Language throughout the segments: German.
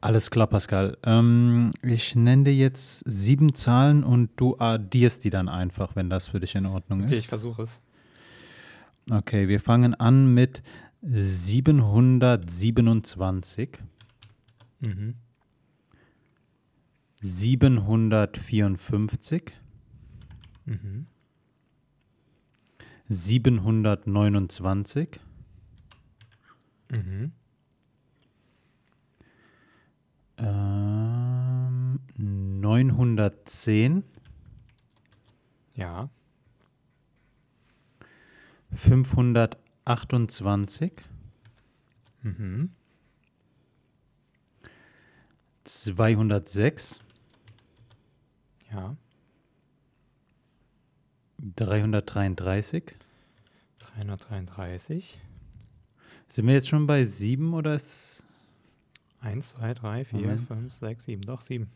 Alles klar, Pascal. Ähm, ich nenne dir jetzt sieben Zahlen und du addierst die dann einfach, wenn das für dich in Ordnung Okay, ist. ich versuche es. Okay, wir fangen an mit 727, Mhm. 754, Mhm. 729, Mhm. Ähm, 910, Ja. 528, Mhm. 206, Ja. 333. 333. Sind wir jetzt schon bei sieben oder ist. 1, 2, 3, 4, Moment. 5, 6, 7. Doch, 7.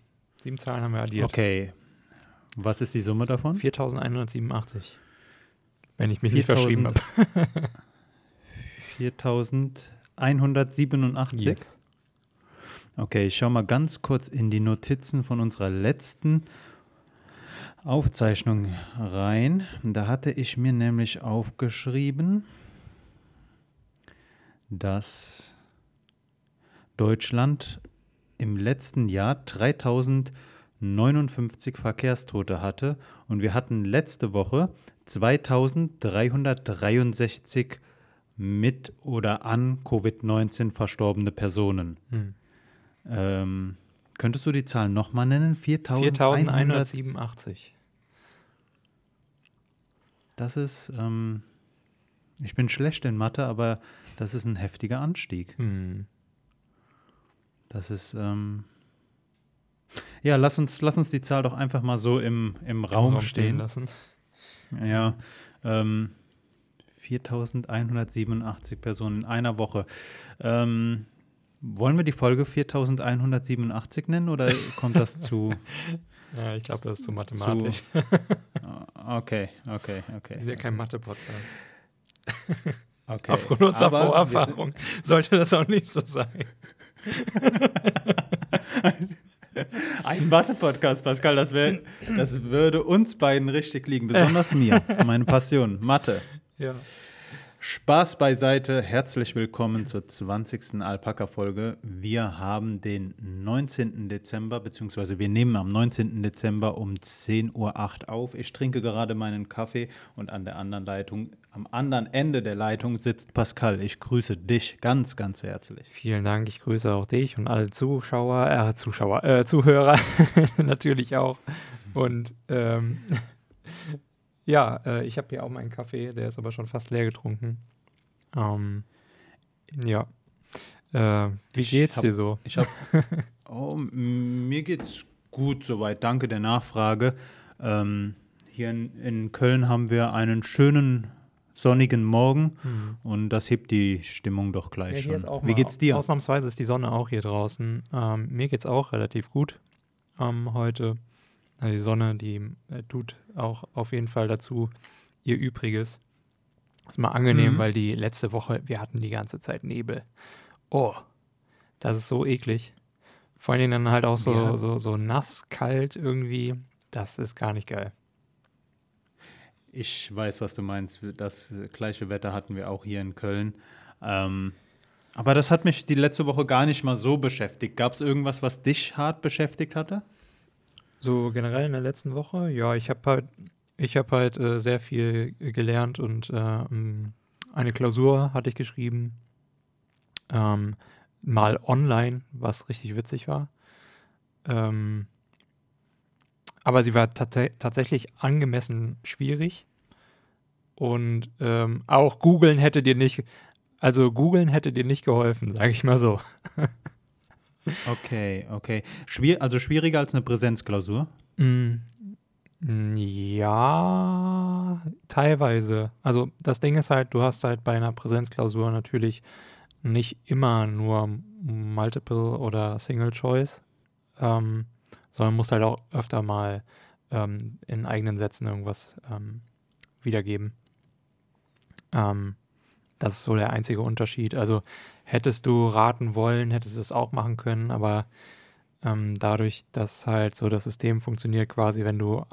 Sieben Zahlen haben wir addiert. Okay. Was ist die Summe davon? 4187. Wenn ich mich nicht verschrieben habe. 4187. Yes. Okay, ich schau mal ganz kurz in die Notizen von unserer letzten Aufzeichnung rein. Da hatte ich mir nämlich aufgeschrieben, dass Deutschland im letzten Jahr 3059 Verkehrstote hatte und wir hatten letzte Woche 2363 mit oder an Covid-19 verstorbene Personen. Hm. Ähm, könntest du die Zahl nochmal nennen? 4187. 4187. Das ist, ähm, ich bin schlecht in Mathe, aber das ist ein heftiger Anstieg. Hm. Das ist, ähm, ja, lass uns, lass uns die Zahl doch einfach mal so im, im Raum stehen. lassen. Ja, ähm, 4187 Personen in einer Woche. Ähm, wollen wir die Folge 4187 nennen oder kommt das zu? Ja, ich glaube, das ist zu mathematisch. Ah, Okay, okay, okay. Das ist ja kein Mathe-Podcast. okay. Aufgrund unserer Vorerfahrung sollte das auch nicht so sein. Ein Mathe-Podcast, Pascal, das, wär, das würde uns beiden richtig liegen, besonders mir, meine Passion, Mathe. Ja. Spaß beiseite, herzlich willkommen zur 20. Alpaka-Folge. Wir haben den 19. Dezember, beziehungsweise wir nehmen am 19. Dezember um 10.08 Uhr auf. Ich trinke gerade meinen Kaffee und an der anderen Leitung, am anderen Ende der Leitung sitzt Pascal. Ich grüße dich ganz, ganz herzlich. Vielen Dank, ich grüße auch dich und alle Zuschauer, äh, Zuschauer, äh, Zuhörer natürlich auch. Und ähm, ja, äh, ich habe hier auch meinen Kaffee, der ist aber schon fast leer getrunken. Ähm, ja. Äh, wie Ich geht's hab- dir so? Ich habe. oh, mir geht's gut soweit. Danke der Nachfrage. Ähm, hier in, in Köln haben wir einen schönen sonnigen Morgen und das hebt die Stimmung doch gleich schon. Wie geht's dir? Ausnahmsweise ist die Sonne auch hier draußen. Ähm, mir geht's auch relativ gut ähm, heute. Also die Sonne, die äh, tut auch auf jeden Fall dazu ihr Übriges. Ist mal angenehm, Mhm. weil die letzte Woche, wir hatten die ganze Zeit Nebel. Oh, das ist so eklig. Vor allen Dingen dann halt auch so, Ja. so, so nass, kalt irgendwie. Das ist gar nicht geil. Ich weiß, was du meinst. Das gleiche Wetter hatten wir auch hier in Köln. Ähm, aber das hat mich die letzte Woche gar nicht mal so beschäftigt. Gab es irgendwas, was dich hart beschäftigt hatte? So generell in der letzten Woche, ja, ich habe halt, ich habe halt äh, sehr viel gelernt und äh, m, eine Klausur hatte ich geschrieben, ähm, mal online, was richtig witzig war. Ähm, aber sie war tatsächlich angemessen schwierig und ähm, auch googeln hätte dir nicht, also googeln hätte dir nicht geholfen, sage ich mal so. Okay, okay. Schwier also schwieriger als eine Präsenzklausur? Mm, mm, Ja, teilweise. Also das Ding ist halt, du hast halt bei einer Präsenzklausur natürlich nicht immer nur Multiple oder Single Choice, ähm, sondern musst halt auch öfter mal ähm, in eigenen Sätzen irgendwas ähm, wiedergeben. Ähm, das ist so der einzige Unterschied. Also hättest du raten wollen, hättest du es auch machen können, aber ähm, dadurch, dass halt so das System funktioniert, quasi, wenn du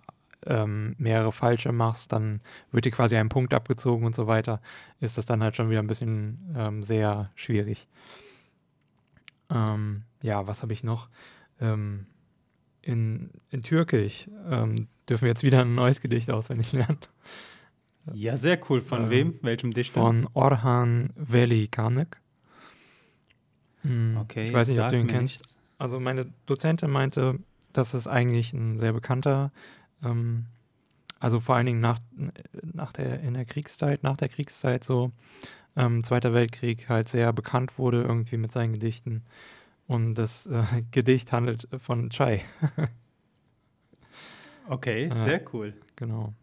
ähm, mehrere falsche machst, dann wird dir quasi ein Punkt abgezogen und so weiter, ist das dann halt schon wieder ein bisschen ähm, sehr schwierig. Ähm, ja, was habe ich noch? Ähm, in, in Türkisch ähm, dürfen wir jetzt wieder ein neues Gedicht auswendig lernen. Ja, sehr cool. Von wem? Welchem Dichter? Von Orhan Veli Kanek. Hm, okay, ich weiß nicht, ob du ihn kennst. nichts. Also meine Dozentin meinte, das ist eigentlich ein sehr bekannter, ähm, also vor allen Dingen nach, nach der, in der Kriegszeit, nach der Kriegszeit so, ähm, Zweiter Weltkrieg halt sehr bekannt wurde irgendwie mit seinen Gedichten. Und das äh, Gedicht handelt von Chai, Okay, Ja. sehr cool. genau.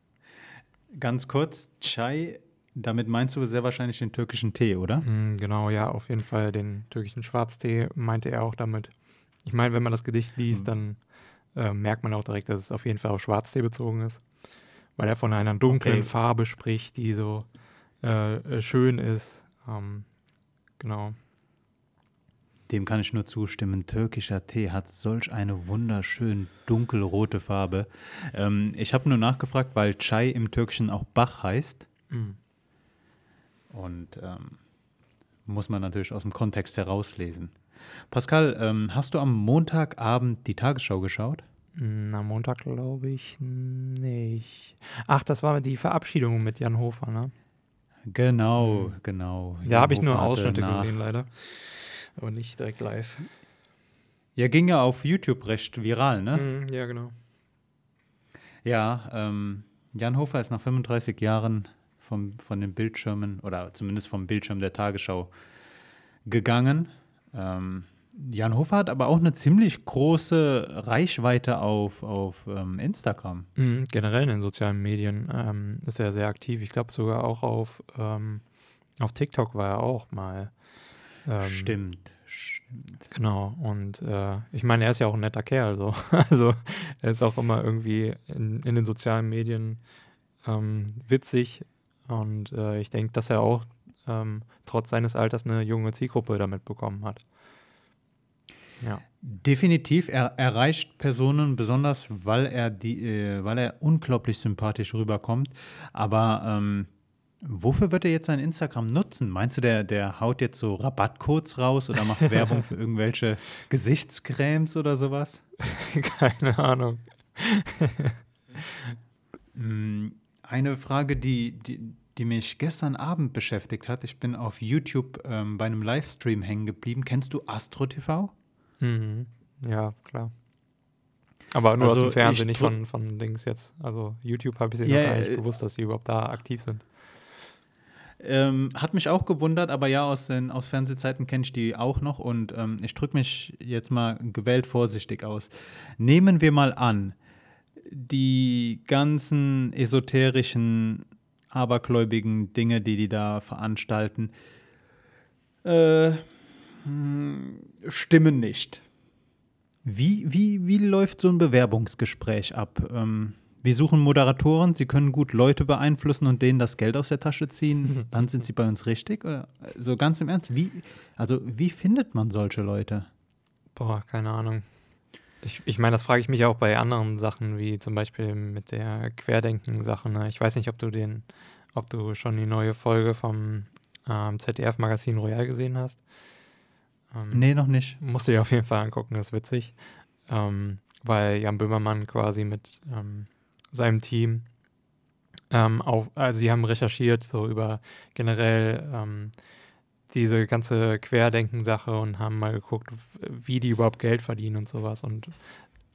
Ganz kurz, Chai, damit meinst du sehr wahrscheinlich den türkischen Tee, oder? Mm, Genau, ja, auf jeden Fall den türkischen Schwarztee meinte er auch damit. Ich meine, wenn man das Gedicht liest, Mhm. dann äh, merkt man auch direkt, dass es auf jeden Fall auf Schwarztee bezogen ist. Weil er von einer dunklen Okay. Farbe spricht, die so äh, äh, schön ist. Ähm, genau. Dem kann ich nur zustimmen. Türkischer Tee hat solch eine wunderschön dunkelrote Farbe. Ähm, ich habe nur nachgefragt, weil Chai im Türkischen auch Bach heißt. Mm. Und ähm, muss man natürlich aus dem Kontext herauslesen. Pascal, ähm, hast du am Montagabend die Tagesschau geschaut? Mm, Am Montag glaube ich nicht. Ach, das war die Verabschiedung mit Jan Hofer, ne? Genau, Mhm. genau. Da habe ich nur Ausschnitte nach- gesehen, leider. Aber nicht direkt live. Ja, ging ja auf YouTube recht viral, ne? Mm, ja, genau. Ja, ähm, Jan Hofer ist nach 35 Jahren vom, von den Bildschirmen oder zumindest vom Bildschirm der Tagesschau gegangen. Ähm, Jan Hofer hat aber auch eine ziemlich große Reichweite auf, auf ähm, Instagram. Mhm, generell in den sozialen Medien ähm, ist er sehr aktiv. Ich glaube sogar auch auf, ähm, auf TikTok war er auch mal. Ähm, Stimmt, stimmt. Genau. Und äh, ich meine, er ist ja auch ein netter Kerl. So. Also er ist auch immer irgendwie in, in den sozialen Medien ähm, witzig. Und äh, ich denke, dass er auch ähm, trotz seines Alters eine junge Zielgruppe damit bekommen hat. Ja. Definitiv, er erreicht Personen besonders, weil er die, äh, weil er unglaublich sympathisch rüberkommt. Aber ähm, wofür wird er jetzt sein Instagram nutzen? Meinst du, der, der haut jetzt so Rabattcodes raus oder macht Werbung für irgendwelche Gesichtscremes oder sowas? Keine Ahnung. Mm, Eine Frage, die, die, die mich gestern Abend beschäftigt hat. Ich bin auf YouTube ähm, bei einem Livestream hängen geblieben. Kennst du Astro TV? Mhm. Ja, klar. Aber nur aus Also dem Fernsehen, ich nicht von, von Dings jetzt. Also YouTube habe ich sie Ja, noch gar nicht äh, gewusst, dass die überhaupt da aktiv sind. Ähm, hat mich auch gewundert, aber ja, aus den aus Fernsehzeiten kenne ich die auch noch und ähm, ich drücke mich jetzt mal gewählt vorsichtig aus. Nehmen wir mal an, die ganzen esoterischen, abergläubigen Dinge, die die da veranstalten, äh, hm, stimmen nicht. Wie, wie, wie läuft so ein Bewerbungsgespräch ab? Ähm, wir suchen Moderatoren, sie können gut Leute beeinflussen und denen das Geld aus der Tasche ziehen, dann sind sie bei uns richtig? Oder so ganz im Ernst, wie, also wie findet man solche Leute? Boah, keine Ahnung. Ich, ich meine, das frage ich mich auch bei anderen Sachen, wie zum Beispiel mit der Querdenken-Sache. Ne? Ich weiß nicht, ob du den, ob du schon die neue Folge vom ähm, ZDF-Magazin Royal gesehen hast. Ähm, Nee, noch nicht. Musst du dir auf jeden Fall angucken, das ist witzig. Ähm, weil Jan Böhmermann quasi mit ähm, seinem Team ähm, auf, also sie haben recherchiert so über generell ähm, diese ganze Querdenken-Sache und haben mal geguckt, wie die überhaupt Geld verdienen und sowas. Und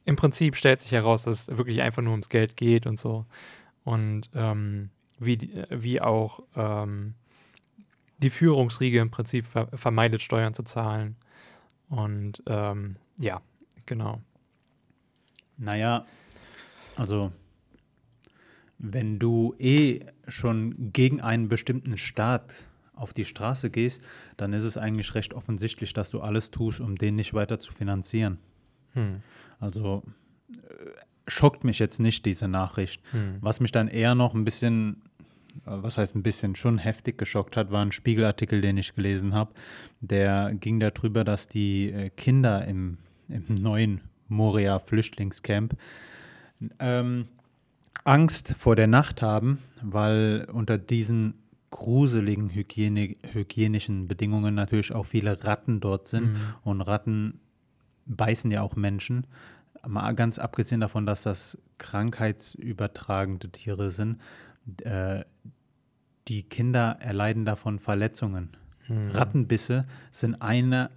im Prinzip stellt sich heraus, dass es wirklich einfach nur ums Geld geht und so. Und ähm, wie, wie auch ähm, die Führungsriege im Prinzip ver vermeidet, Steuern zu zahlen. Und ähm, ja, genau. Naja, also wenn du eh schon gegen einen bestimmten Staat auf die Straße gehst, dann ist es eigentlich recht offensichtlich, dass du alles tust, um den nicht weiter zu finanzieren. Hm. Also äh, schockt mich jetzt nicht diese Nachricht. Hm. Was mich dann eher noch ein bisschen was heißt ein bisschen, schon heftig geschockt hat, war ein Spiegelartikel, den ich gelesen habe. Der ging darüber, dass die äh, Kinder im, im neuen Moria-Flüchtlingscamp ähm, Angst vor der Nacht haben, weil unter diesen gruseligen Hygiene, hygienischen Bedingungen natürlich auch viele Ratten dort sind. Mhm. Und Ratten beißen ja auch Menschen. Mal ganz abgesehen davon, dass das krankheitsübertragende Tiere sind, äh, die Kinder erleiden davon Verletzungen. Mhm. Rattenbisse sind eine,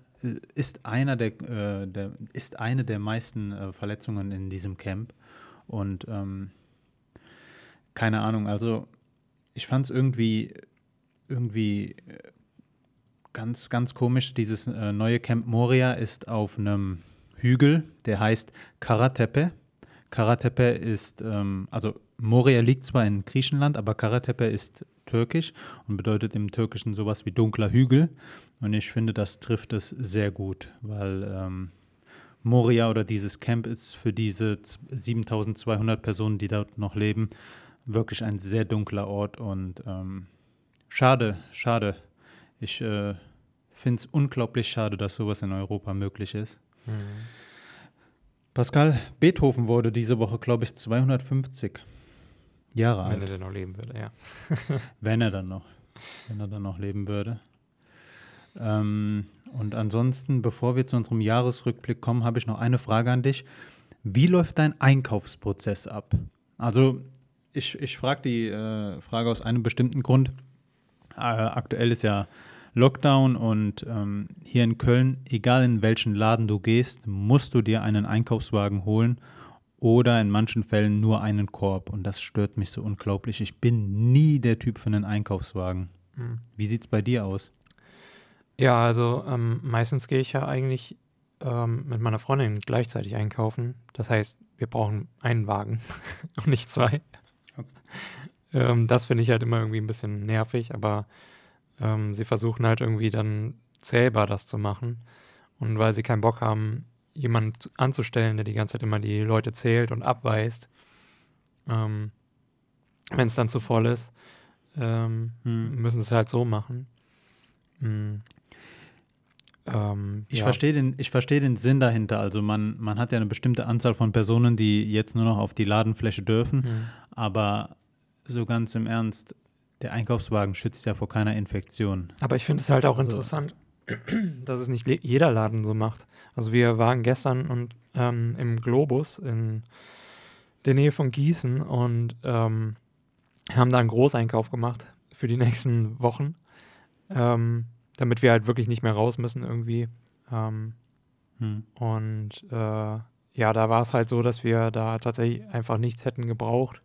ist, einer der, äh, der, ist eine der meisten äh, Verletzungen in diesem Camp. Und ähm, keine Ahnung, also ich fand es irgendwie, irgendwie äh, ganz, ganz komisch. Dieses äh, neue Camp Moria ist auf einem Hügel, der heißt Karatepe. Karatepe ist, ähm, also Moria liegt zwar in Griechenland, aber Karatepe ist türkisch und bedeutet im Türkischen sowas wie dunkler Hügel. Und ich finde, das trifft es sehr gut, weil ähm, Moria oder dieses Camp ist für diese 7200 Personen, die dort noch leben, wirklich ein sehr dunkler Ort und ähm, schade, schade. Ich äh, finde es unglaublich schade, dass sowas in Europa möglich ist. Mhm. Pascal, Beethoven wurde diese Woche, glaube ich, 250 Jahre wenn alt. Wenn er denn noch leben würde, ja. wenn er dann noch, wenn er dann noch leben würde. Ähm, und ansonsten, bevor wir zu unserem Jahresrückblick kommen, habe ich noch eine Frage an dich. Wie läuft dein Einkaufsprozess ab? Also ich, ich frage die äh, Frage aus einem bestimmten Grund. Äh, aktuell ist ja Lockdown und ähm, hier in Köln, egal in welchen Laden du gehst, musst du dir einen Einkaufswagen holen oder in manchen Fällen nur einen Korb. Und das stört mich so unglaublich. Ich bin nie der Typ für einen Einkaufswagen. Mhm. Wie sieht es bei dir aus? Ja, also ähm, meistens gehe ich ja eigentlich ähm, mit meiner Freundin gleichzeitig einkaufen. Das heißt, wir brauchen einen Wagen und nicht zwei. Ähm, das finde ich halt immer irgendwie ein bisschen nervig, aber ähm, sie versuchen halt irgendwie dann zählbar das zu machen. Und weil sie keinen Bock haben, jemanden anzustellen, der die ganze Zeit immer die Leute zählt und abweist, ähm, wenn es dann zu voll ist, ähm, hm. müssen sie es halt so machen. Hm. Ähm, ich ja. verstehe den, versteh den Sinn dahinter. Also man, man hat ja eine bestimmte Anzahl von Personen, die jetzt nur noch auf die Ladenfläche dürfen. Mhm. Aber so ganz im Ernst, der Einkaufswagen schützt ja vor keiner Infektion. Aber ich finde es halt auch also, interessant, dass es nicht jeder Laden so macht. Also wir waren gestern und ähm, im Globus in der Nähe von Gießen und ähm, haben da einen Großeinkauf gemacht für die nächsten Wochen. Ähm, damit wir halt wirklich nicht mehr raus müssen irgendwie. Ähm, hm. Und äh, ja, da war es halt so, dass wir da tatsächlich einfach nichts hätten gebraucht.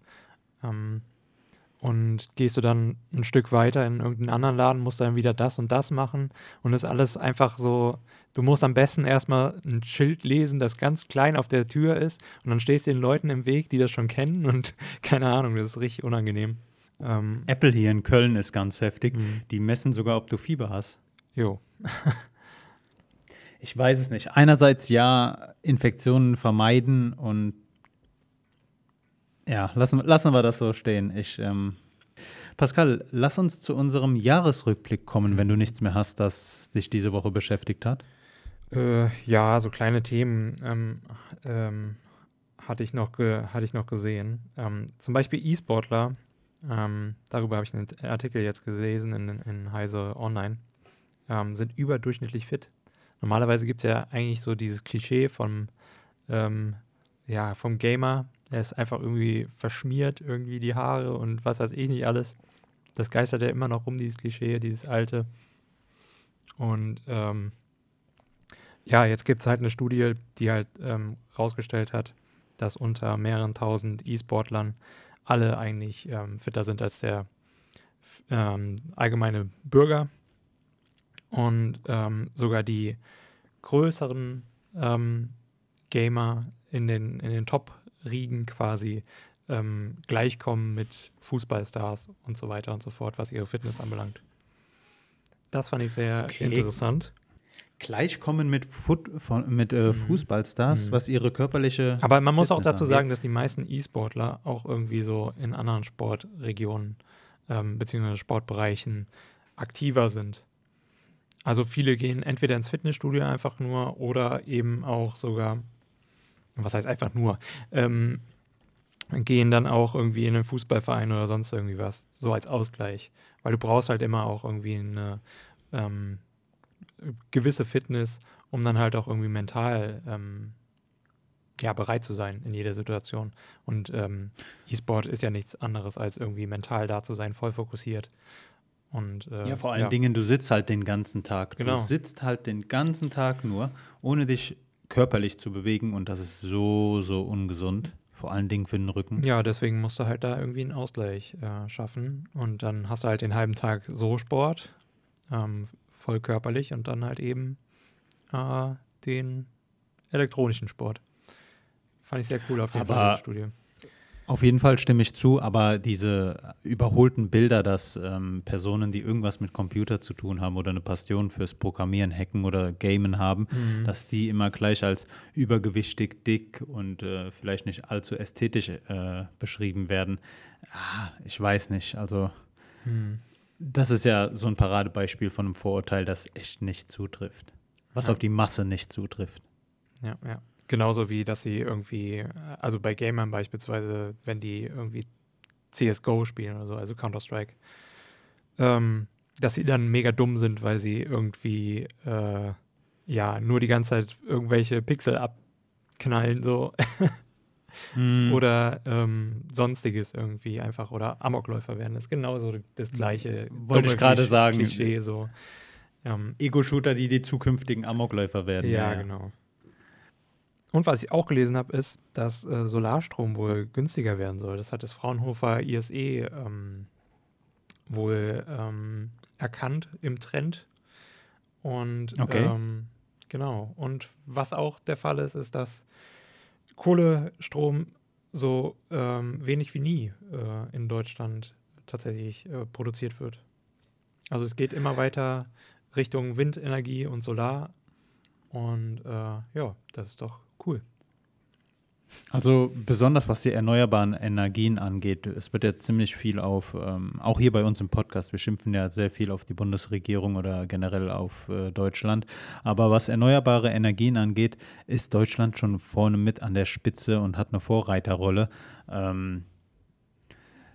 Und gehst du dann ein Stück weiter in irgendeinen anderen Laden, musst dann wieder das und das machen. Und das ist alles einfach so, du musst am besten erstmal ein Schild lesen, das ganz klein auf der Tür ist. Und dann stehst du den Leuten im Weg, die das schon kennen. Und keine Ahnung, das ist richtig unangenehm. Ähm, Apple hier in Köln ist ganz heftig. Mhm. Die messen sogar, ob du Fieber hast. Jo. ich weiß es nicht. Einerseits ja, Infektionen vermeiden und ja, lassen, lassen wir das so stehen. Ich, ähm, Pascal, lass uns zu unserem Jahresrückblick kommen, wenn du nichts mehr hast, das dich diese Woche beschäftigt hat. Äh, ja, so kleine Themen ähm, ähm, hatte, ich noch hatte ich noch gesehen. Ähm, zum Beispiel E-Sportler ähm, darüber habe ich einen Artikel jetzt gelesen in, in Heise Online, ähm, sind überdurchschnittlich fit. Normalerweise gibt es ja eigentlich so dieses Klischee vom, ja, vom Gamer, der ist einfach irgendwie verschmiert, irgendwie die Haare und was weiß ich nicht alles. Das geistert ja immer noch rum, dieses Klischee, dieses alte. Und ähm, ja, jetzt gibt es halt eine Studie, die halt ähm, rausgestellt hat, dass unter mehreren tausend E-Sportlern alle eigentlich ähm, fitter sind als der ähm, allgemeine Bürger. Und ähm, sogar die größeren ähm, Gamer in den, in den Top-Riegen quasi ähm, gleichkommen mit Fußballstars und so weiter und so fort, was ihre Fitness anbelangt. Das fand ich sehr okay. interessant. Gleichkommen mit, Foot, mit äh, mhm. Fußballstars, mhm. was ihre körperliche. Aber man muss Fitness auch dazu angeht. sagen, dass die meisten E-Sportler auch irgendwie so in anderen Sportregionen ähm, beziehungsweise Sportbereichen aktiver sind. Also viele gehen entweder ins Fitnessstudio einfach nur oder eben auch sogar, was heißt einfach nur, ähm, gehen dann auch irgendwie in einen Fußballverein oder sonst irgendwie was, so als Ausgleich. Weil du brauchst halt immer auch irgendwie eine ähm, gewisse Fitness, um dann halt auch irgendwie mental ähm, ja, bereit zu sein in jeder Situation. Und ähm, E-Sport ist ja nichts anderes als irgendwie mental da zu sein, voll fokussiert. Und, äh, ja, vor allen ja. Dingen, du sitzt halt den ganzen Tag. Genau. Du sitzt halt den ganzen Tag nur, ohne dich körperlich zu bewegen und das ist so, so ungesund. Vor allen Dingen für den Rücken. Ja, deswegen musst du halt da irgendwie einen Ausgleich äh, schaffen. Und dann hast du halt den halben Tag so Sport, ähm, voll körperlich und dann halt eben äh, den elektronischen Sport. Fand ich sehr cool auf jeden Aber- Fall, die Studie. Auf jeden Fall stimme ich zu, aber diese überholten Bilder, dass ähm, Personen, die irgendwas mit Computer zu tun haben oder eine Passion fürs Programmieren, Hacken oder Gamen haben, Mhm. dass die immer gleich als übergewichtig, dick und äh, vielleicht nicht allzu ästhetisch äh, beschrieben werden. Ah, ich weiß nicht. Also, Mhm. das ist ja so ein Paradebeispiel von einem Vorurteil, das echt nicht zutrifft. Was Ja. auf die Masse nicht zutrifft. Ja, ja. Genauso wie, dass sie irgendwie, äh, also bei Gamern beispielsweise, wenn die irgendwie CSGO spielen oder so, also Counter-Strike, ähm, dass sie dann mega dumm sind, weil sie irgendwie, äh, ja, nur die ganze Zeit irgendwelche Pixel abknallen, so. Mhm. Oder ähm, sonstiges irgendwie einfach oder Amokläufer werden. Das ist genauso das gleiche. Wollte ich gerade sagen. Klischee so. Ähm, Ego-Shooter, die die zukünftigen Amokläufer werden. ja, genau. Und was ich auch gelesen habe, ist, dass äh, Solarstrom wohl günstiger werden soll. Das hat das Fraunhofer ISE ähm, wohl ähm, erkannt im Trend. Und Okay. ähm, genau. Und was auch der Fall ist, ist, dass Kohlestrom so ähm, wenig wie nie äh, in Deutschland tatsächlich äh, produziert wird. Also es geht immer weiter Richtung Windenergie und Solar. Und äh, ja, das ist doch cool. Also besonders was die erneuerbaren Energien angeht, es wird ja ziemlich viel auf, ähm, auch hier bei uns im Podcast, wir schimpfen ja sehr viel auf die Bundesregierung oder generell auf äh, Deutschland. Aber was erneuerbare Energien angeht, ist Deutschland schon vorne mit an der Spitze und hat eine Vorreiterrolle. Ähm,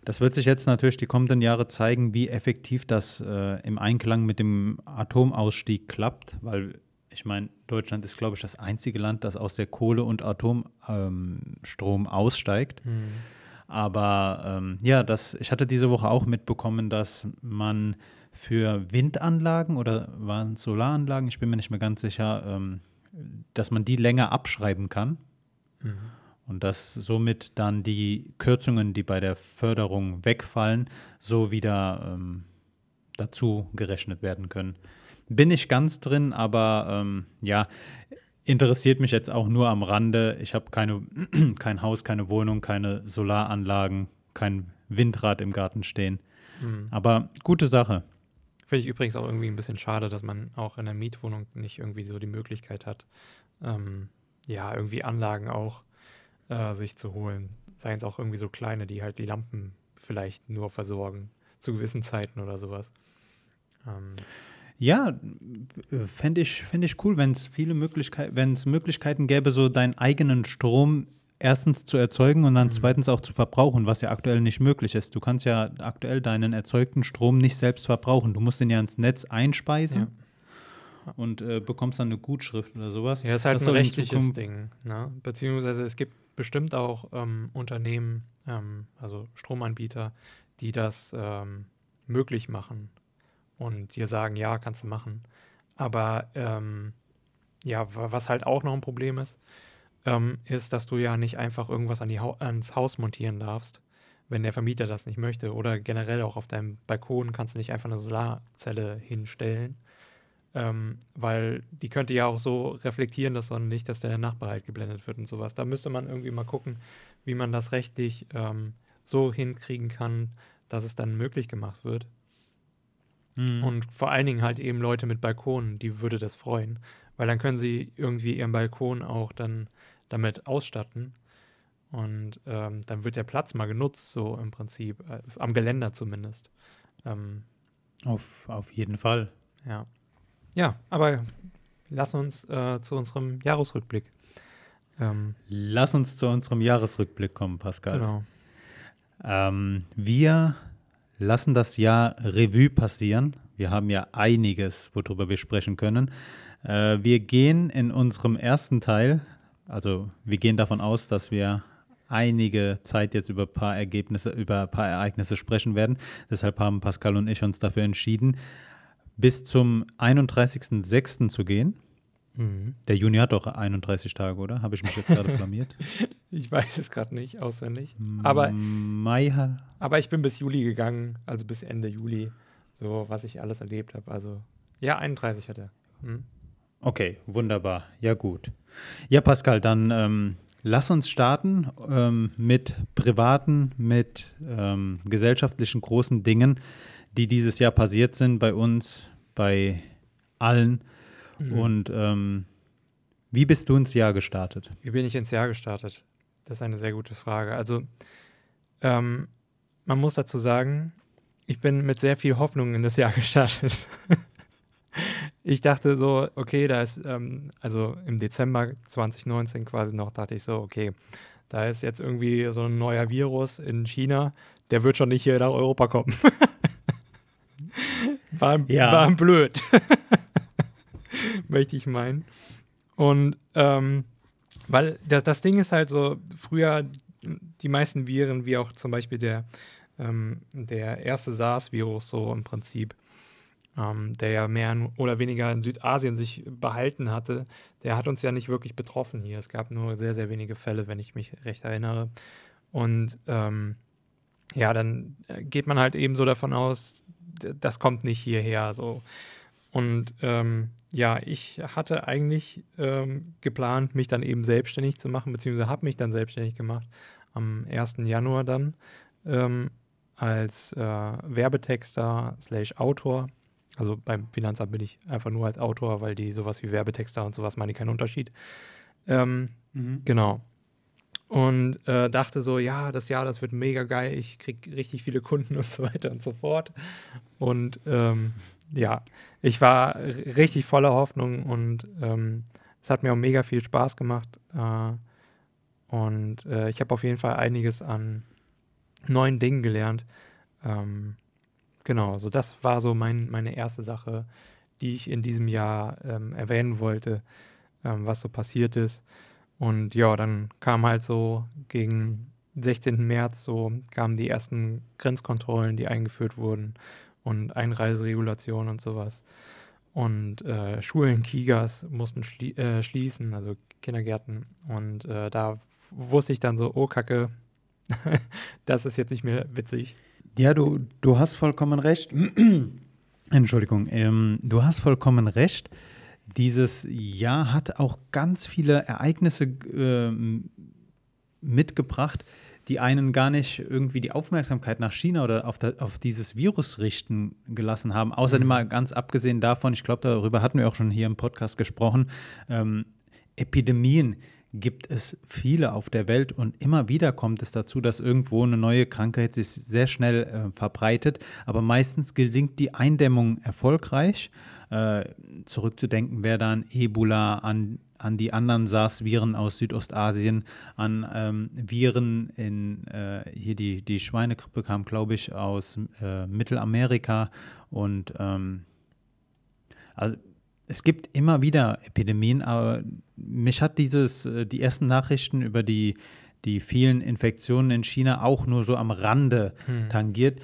das wird sich jetzt natürlich die kommenden Jahre zeigen, wie effektiv das äh, im Einklang mit dem Atomausstieg klappt, weil ich meine, Deutschland ist, glaube ich, das einzige Land, das aus der Kohle- und Atomstrom ähm, aussteigt. Aber ähm, ja, das, ich hatte diese Woche auch mitbekommen, dass man für Windanlagen oder waren es Solaranlagen, ich bin mir nicht mehr ganz sicher, ähm, dass man die länger abschreiben kann. Und dass somit dann die Kürzungen, die bei der Förderung wegfallen, so wieder ähm, dazu gerechnet werden können. Bin ich ganz drin, aber ähm, ja, interessiert mich jetzt auch nur am Rande. Ich habe keine, kein Haus, keine Wohnung, keine Solaranlagen, kein Windrad im Garten stehen. Mhm. Aber gute Sache. Finde ich übrigens auch irgendwie ein bisschen schade, dass man auch in der Mietwohnung nicht irgendwie so die Möglichkeit hat, ähm, ja, irgendwie Anlagen auch äh, sich zu holen. Seien es auch irgendwie so kleine, die halt die Lampen vielleicht nur versorgen, zu gewissen Zeiten oder sowas. Ähm, Ja, fände ich, fänd ich cool, wenn es viele Möglichkeiten, wenn es Möglichkeiten gäbe, so deinen eigenen Strom erstens zu erzeugen und dann Mhm. zweitens auch zu verbrauchen, was ja aktuell nicht möglich ist. Du kannst ja aktuell deinen erzeugten Strom nicht selbst verbrauchen. Du musst ihn ja ins Netz einspeisen und äh, bekommst dann eine Gutschrift oder sowas. Ja, ist halt Das ein rechtliches Ding. Ne? Beziehungsweise es gibt bestimmt auch ähm, Unternehmen, ähm, also Stromanbieter, die das ähm, möglich machen und dir sagen, ja, kannst du machen. Aber ähm, ja, wa- was halt auch noch ein Problem ist, ähm, ist, dass du ja nicht einfach irgendwas an die Hau ans Haus montieren darfst, wenn der Vermieter das nicht möchte. Oder generell auch auf deinem Balkon kannst du nicht einfach eine Solarzelle hinstellen, ähm, weil die könnte ja auch so reflektieren, das Sonnenlicht, dass der Nachbar halt geblendet wird und sowas. Da müsste man irgendwie mal gucken, wie man das rechtlich ähm, so hinkriegen kann, dass es dann möglich gemacht wird. Mhm. Und vor allen Dingen halt eben Leute mit Balkonen, die würde das freuen. Weil dann können sie irgendwie ihren Balkon auch dann damit ausstatten. Und ähm, dann wird der Platz mal genutzt, so im Prinzip, äh, am Geländer zumindest. Ähm, auf, auf jeden Fall. Ja. Ja, aber lass uns äh, zu unserem Jahresrückblick. Ähm, lass uns zu unserem Jahresrückblick kommen, Pascal. Genau. Ähm, wir lassen das Jahr Revue passieren. Wir haben ja einiges, worüber wir sprechen können. Äh, wir gehen in unserem ersten Teil, also wir gehen davon aus, dass wir einige Zeit jetzt über ein paar Ergebnisse, über ein paar Ereignisse sprechen werden. Deshalb haben Pascal und ich uns dafür entschieden, bis zum 31.06. zu gehen. Mhm. Der Juni hat doch 31 Tage, oder? Habe ich mich jetzt gerade blamiert? ich weiß es gerade nicht auswendig. Aber, Mai aber ich bin bis Juli gegangen, also bis Ende Juli, so was ich alles erlebt habe. Also ja, 31 hat er. Mhm. Okay, wunderbar. Ja, gut. Ja, Pascal, dann ähm, lass uns starten ähm, mit privaten, mit ähm, gesellschaftlichen großen Dingen, die dieses Jahr passiert sind bei uns, bei allen. Mhm. Und ähm, wie bist du ins Jahr gestartet? Wie bin ich ins Jahr gestartet? Das ist eine sehr gute Frage. Also, ähm, man muss dazu sagen, ich bin mit sehr viel Hoffnung in das Jahr gestartet. ich dachte so, okay, da ist, ähm, also im Dezember 2019 quasi noch, dachte ich so, okay, da ist jetzt irgendwie so ein neuer Virus in China, der wird schon nicht hier nach Europa kommen. war, ja. war blöd. möchte ich meinen. Und ähm, weil das, das Ding ist halt so, früher die meisten Viren, wie auch zum Beispiel der, ähm, der erste SARS-Virus, so im Prinzip, ähm, der ja mehr oder weniger in Südasien sich behalten hatte, der hat uns ja nicht wirklich betroffen hier. Es gab nur sehr, sehr wenige Fälle, wenn ich mich recht erinnere. Und ähm, ja, dann geht man halt eben so davon aus, das kommt nicht hierher. So. Und ähm, ja, ich hatte eigentlich ähm, geplant, mich dann eben selbstständig zu machen, beziehungsweise habe mich dann selbstständig gemacht am 1. Januar dann ähm, als äh, Werbetexter slash Autor. Also beim Finanzamt bin ich einfach nur als Autor, weil die sowas wie Werbetexter und sowas meine keinen Unterschied. Ähm, mhm. Genau. Und äh, dachte so, ja, das Jahr, das wird mega geil, ich kriege richtig viele Kunden und so weiter und so fort. Und ähm, ja, ich war richtig voller Hoffnung und ähm, es hat mir auch mega viel Spaß gemacht. Äh, und äh, ich habe auf jeden Fall einiges an neuen Dingen gelernt. Ähm, genau, so das war so mein, meine erste Sache, die ich in diesem Jahr ähm, erwähnen wollte, ähm, was so passiert ist. Und ja, dann kam halt so gegen 16. März so kamen die ersten Grenzkontrollen, die eingeführt wurden und Einreiseregulation und sowas. Und äh, Schulen, Kigas mussten schlie äh, schließen, also Kindergärten. Und äh, da wusste ich dann so, oh Kacke, das ist jetzt nicht mehr witzig. Ja, du, du hast vollkommen recht. Entschuldigung, ähm, du hast vollkommen recht. Dieses Jahr hat auch ganz viele Ereignisse äh, mitgebracht, die einen gar nicht irgendwie die Aufmerksamkeit nach China oder auf, der, auf dieses Virus richten gelassen haben. Außerdem mhm. mal ganz abgesehen davon, ich glaube, darüber hatten wir auch schon hier im Podcast gesprochen, ähm, Epidemien gibt es viele auf der Welt und immer wieder kommt es dazu, dass irgendwo eine neue Krankheit sich sehr schnell äh, verbreitet, aber meistens gelingt die Eindämmung erfolgreich. Äh, zurückzudenken wäre dann Ebola, an an die anderen SARS-Viren aus Südostasien, an ähm, Viren in, äh, hier die, die Schweinegrippe kam, glaube ich, aus äh, Mittelamerika und ähm, also es gibt immer wieder Epidemien, aber mich hat dieses, äh, die ersten Nachrichten über die, die vielen Infektionen in China auch nur so am Rande hm. tangiert.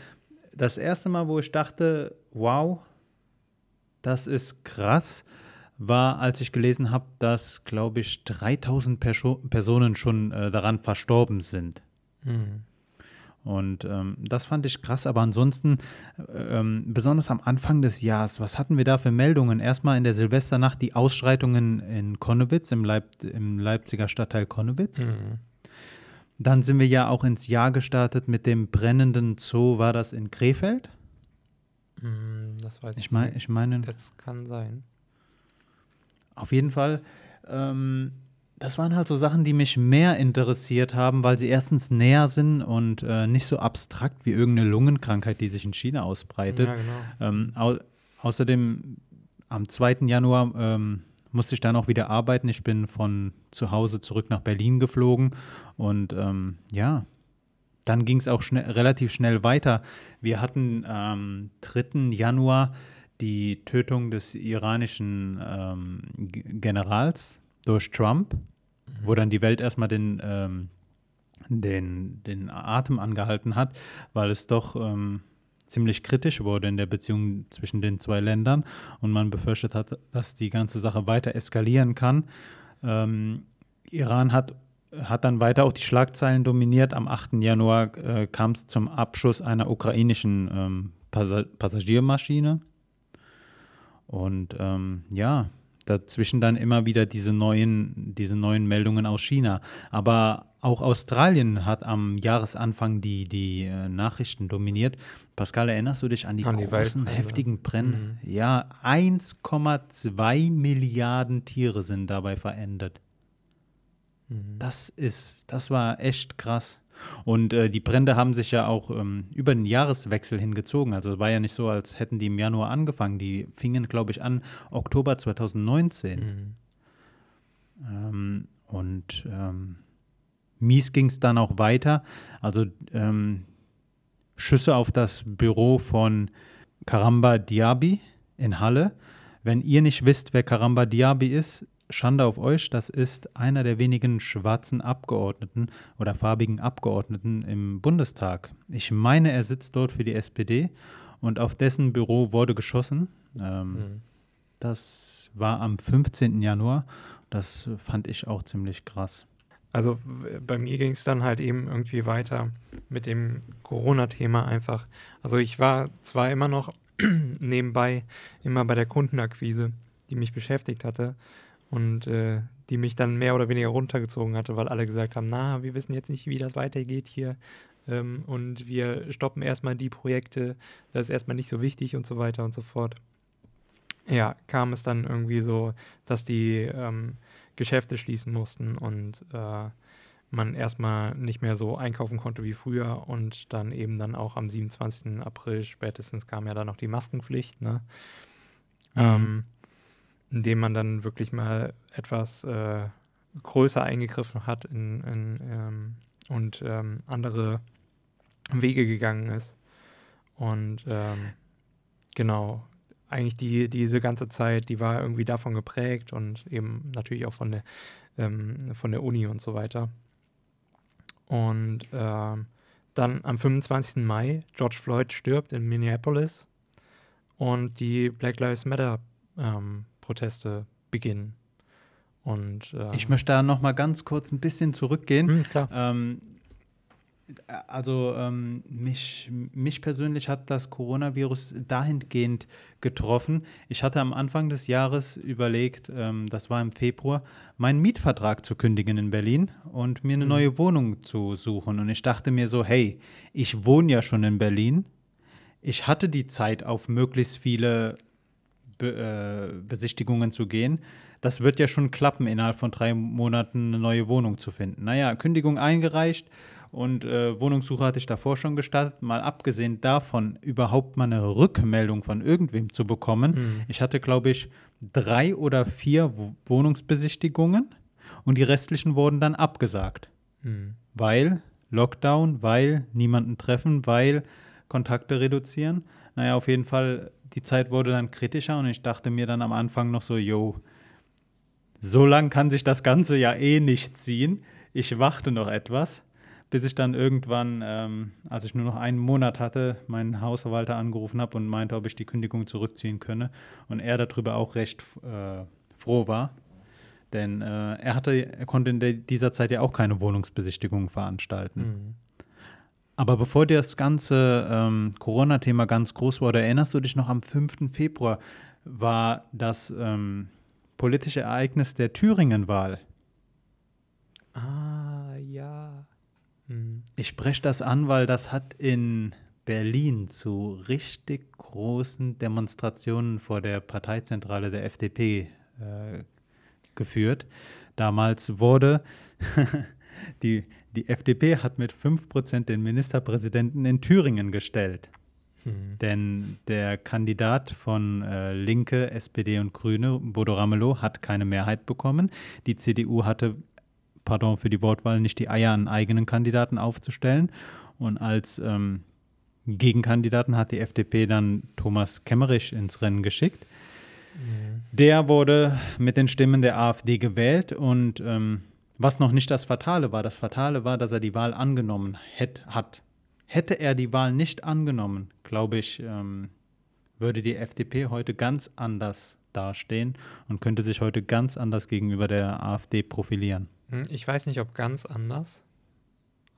Das erste Mal, wo ich dachte, wow, das ist krass, war, als ich gelesen habe, dass, glaube ich, 3000 Perso Personen schon äh, daran verstorben sind. Mhm. Und ähm, das fand ich krass, aber ansonsten, ähm, besonders am Anfang des Jahres, was hatten wir da für Meldungen? Erstmal in der Silvesternacht die Ausschreitungen in Konnewitz, im, Leip im Leipziger Stadtteil Konnewitz. Mhm. Dann sind wir ja auch ins Jahr gestartet mit dem brennenden Zoo, war das in Krefeld? Mhm, das weiß ich, ich mein, Ich meine, das kann sein. Auf jeden Fall. Ähm, das waren halt so Sachen, die mich mehr interessiert haben, weil sie erstens näher sind und äh, nicht so abstrakt wie irgendeine Lungenkrankheit, die sich in China ausbreitet. Ja, genau. Ähm, au außerdem am 2. Januar ähm, musste ich dann auch wieder arbeiten. Ich bin von zu Hause zurück nach Berlin geflogen und ähm, ja, dann ging es auch schnell, relativ schnell weiter. Wir hatten am 3. Januar die Tötung des iranischen ähm, Generals durch Trump, wo dann die Welt erstmal den, ähm, den, den Atem angehalten hat, weil es doch ähm, ziemlich kritisch wurde in der Beziehung zwischen den zwei Ländern und man befürchtet hat, dass die ganze Sache weiter eskalieren kann. Ähm, Iran hat, hat dann weiter auch die Schlagzeilen dominiert. Am 8. Januar äh, kam es zum Abschuss einer ukrainischen ähm, Passa Passagiermaschine. Und ähm, ja, dazwischen dann immer wieder diese neuen, diese neuen Meldungen aus China. Aber auch Australien hat am Jahresanfang die, die äh, Nachrichten dominiert. Pascal, erinnerst du dich an die An die großen, Waldbrände. heftigen Brände? Ja, 1,2 Milliarden Tiere sind dabei verendet. Das ist, das war echt krass. Und äh, die Brände haben sich ja auch ähm, über den Jahreswechsel hingezogen. Also es war ja nicht so, als hätten die im Januar angefangen. Die fingen, glaube ich, an Oktober 2019. Mhm. Ähm, und ähm, mies ging es dann auch weiter. Also ähm, Schüsse auf das Büro von Karamba Diaby in Halle. Wenn ihr nicht wisst, wer Karamba Diaby ist, Schande auf euch, das ist einer der wenigen schwarzen Abgeordneten oder farbigen Abgeordneten im Bundestag. Ich meine, er sitzt dort für die SPD und auf dessen Büro wurde geschossen. Ähm, Mhm. Das war am 15. Januar. Das fand ich auch ziemlich krass. Also bei mir ging es dann halt eben irgendwie weiter mit dem Corona-Thema einfach. Also ich war zwar immer noch nebenbei immer bei der Kundenakquise, die mich beschäftigt hatte und äh, die mich dann mehr oder weniger runtergezogen hatte, weil alle gesagt haben, na, wir wissen jetzt nicht, wie das weitergeht hier ähm, und wir stoppen erstmal die Projekte, das ist erstmal nicht so wichtig und so weiter und so fort. Ja, kam es dann irgendwie so, dass die ähm, Geschäfte schließen mussten und äh, man erstmal nicht mehr so einkaufen konnte wie früher und dann eben dann auch am 27. April spätestens kam ja dann noch die Maskenpflicht, ne? Ähm, indem man dann wirklich mal etwas äh, größer eingegriffen hat in, in, ähm, und ähm, andere Wege gegangen ist. Und ähm, genau, eigentlich die, diese ganze Zeit, die war irgendwie davon geprägt und eben natürlich auch von der, ähm, von der Uni und so weiter. Und ähm, dann am 25. Mai, George Floyd stirbt in Minneapolis und die Black Lives Matter ähm, Proteste beginnen. Und ähm, Ich möchte da noch mal ganz kurz ein bisschen zurückgehen. hm, klar. Ähm, also ähm, mich, mich persönlich hat das Coronavirus dahingehend getroffen. Ich hatte am Anfang des Jahres überlegt, ähm, das war im Februar, meinen Mietvertrag zu kündigen in Berlin und mir eine Mhm. neue Wohnung zu suchen. Und ich dachte mir so, hey, ich wohne ja schon in Berlin. Ich hatte die Zeit, auf möglichst viele Äh, Besichtigungen zu gehen. Das wird ja schon klappen, innerhalb von drei Monaten eine neue Wohnung zu finden. Naja, Kündigung eingereicht und äh, Wohnungssuche hatte ich davor schon gestartet. Mal abgesehen davon, überhaupt mal eine Rückmeldung von irgendwem zu bekommen. Mhm. Ich hatte, glaube ich, drei oder vier Wo- Wohnungsbesichtigungen und die restlichen wurden dann abgesagt Mhm. weil Lockdown, weil niemanden treffen, weil Kontakte reduzieren. Naja, auf jeden Fall, die Zeit wurde dann kritischer und ich dachte mir dann am Anfang noch so, yo, so lang kann sich das Ganze ja eh nicht ziehen. Ich warte noch etwas, bis ich dann irgendwann, ähm, als ich nur noch einen Monat hatte, meinen Hausverwalter angerufen habe und meinte, ob ich die Kündigung zurückziehen könne. Und er darüber auch recht äh, froh war. Denn äh, er hatte, er konnte in dieser Zeit ja auch keine Wohnungsbesichtigung veranstalten. Mhm. Aber bevor das ganze ähm, Corona-Thema ganz groß wurde, erinnerst du dich noch am 5. Februar war das ähm, politische Ereignis der Thüringen-Wahl. Ah, ja. Mhm. Ich spreche das an, weil das hat in Berlin zu richtig großen Demonstrationen vor der Parteizentrale der FDP äh, geführt. Damals wurde die, die FDP hat mit 5% den Ministerpräsidenten in Thüringen gestellt. Hm. Denn der Kandidat von äh, Linke, SPD und Grüne, Bodo Ramelow, hat keine Mehrheit bekommen. Die CDU hatte, pardon für die Wortwahl, nicht die Eier, einen eigenen Kandidaten aufzustellen. Und als ähm, Gegenkandidaten hat die FDP dann Thomas Kemmerich ins Rennen geschickt. Mhm. Der wurde mit den Stimmen der AfD gewählt und ähm, was noch nicht das Fatale war, das Fatale war, dass er die Wahl angenommen hätt, hat. Hätte er die Wahl nicht angenommen, glaube ich, ähm, würde die FDP heute ganz anders dastehen und könnte sich heute ganz anders gegenüber der AfD profilieren. Hm, ich weiß nicht, ob ganz anders,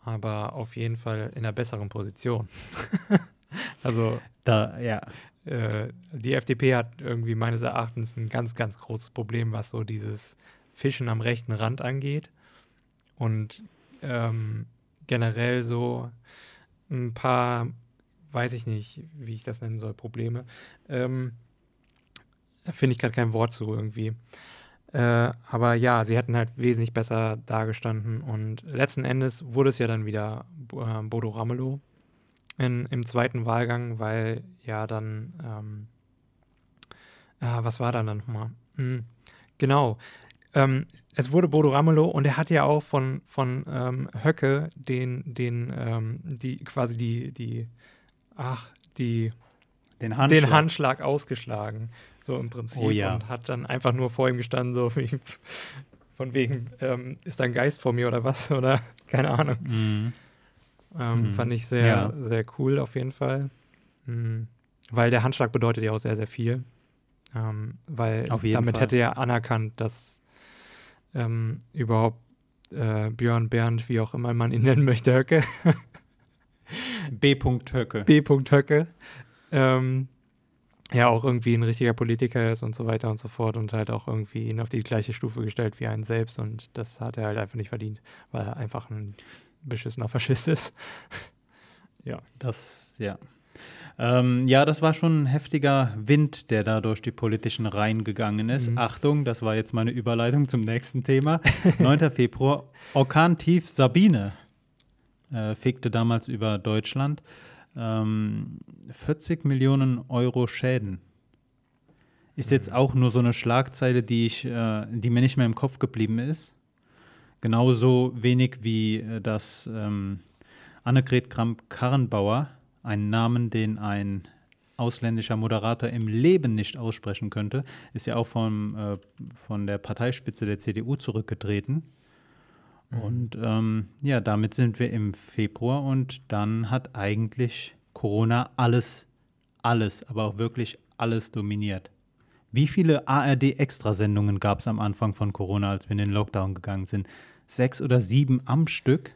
aber auf jeden Fall in einer besseren Position. also da, ja. Äh, die FDP hat irgendwie meines Erachtens ein ganz, ganz großes Problem, was so dieses Fischen am rechten Rand angeht. Und ähm, generell so ein paar, weiß ich nicht, wie ich das nennen soll, Probleme. Ähm, Finde ich gerade kein Wort zu irgendwie. Äh, aber ja, sie hätten halt wesentlich besser dargestanden und letzten Endes wurde es ja dann wieder äh, Bodo Ramelow in, im zweiten Wahlgang, weil ja dann, ähm, äh, was war dann nochmal? Hm, genau, ähm, es wurde Bodo Ramelow und er hat ja auch von, von ähm, Höcke den, den, ähm, die, quasi die, die, ach, die, den Handschlag. den Handschlag ausgeschlagen. So im Prinzip. Oh, ja. Und hat dann einfach nur vor ihm gestanden, so wie von wegen, ähm, ist da ein Geist vor mir oder was? Oder keine Ahnung. Mhm. Ähm, mhm. Fand ich sehr, ja. sehr cool auf jeden Fall. Mhm. Weil der Handschlag bedeutet ja auch sehr, sehr viel. Ähm, weil damit Fall. hätte er anerkannt, dass ähm, überhaupt äh, Björn Bernd, wie auch immer man ihn nennen möchte, Höcke. B. Höcke. B. Höcke. Ähm, ja auch irgendwie ein richtiger Politiker ist und so weiter und so fort und halt auch irgendwie ihn auf die gleiche Stufe gestellt wie einen selbst und das hat er halt einfach nicht verdient, weil er einfach ein beschissener Faschist ist. ja. Das, ja. Ähm, ja, das war schon ein heftiger Wind, der da durch die politischen Reihen gegangen ist. Mhm. Achtung, das war jetzt meine Überleitung zum nächsten Thema. 9. Februar, Orkan Tief Sabine äh, fegte damals über Deutschland ähm, 40 Millionen Euro Schäden. Ist jetzt mhm. auch nur so eine Schlagzeile, die, ich, äh, die mir nicht mehr im Kopf geblieben ist. Genauso wenig wie äh, das ähm, Annegret Kramp-Karrenbauer, einen Namen, den ein ausländischer Moderator im Leben nicht aussprechen könnte, ist ja auch vom, äh, von der Parteispitze der CDU zurückgetreten. Mhm. Und ähm, ja, damit sind wir im Februar und dann hat eigentlich Corona alles, alles, aber auch wirklich alles dominiert. Wie viele ARD-Extrasendungen gab es am Anfang von Corona, als wir in den Lockdown gegangen sind? Sechs oder sieben am Stück?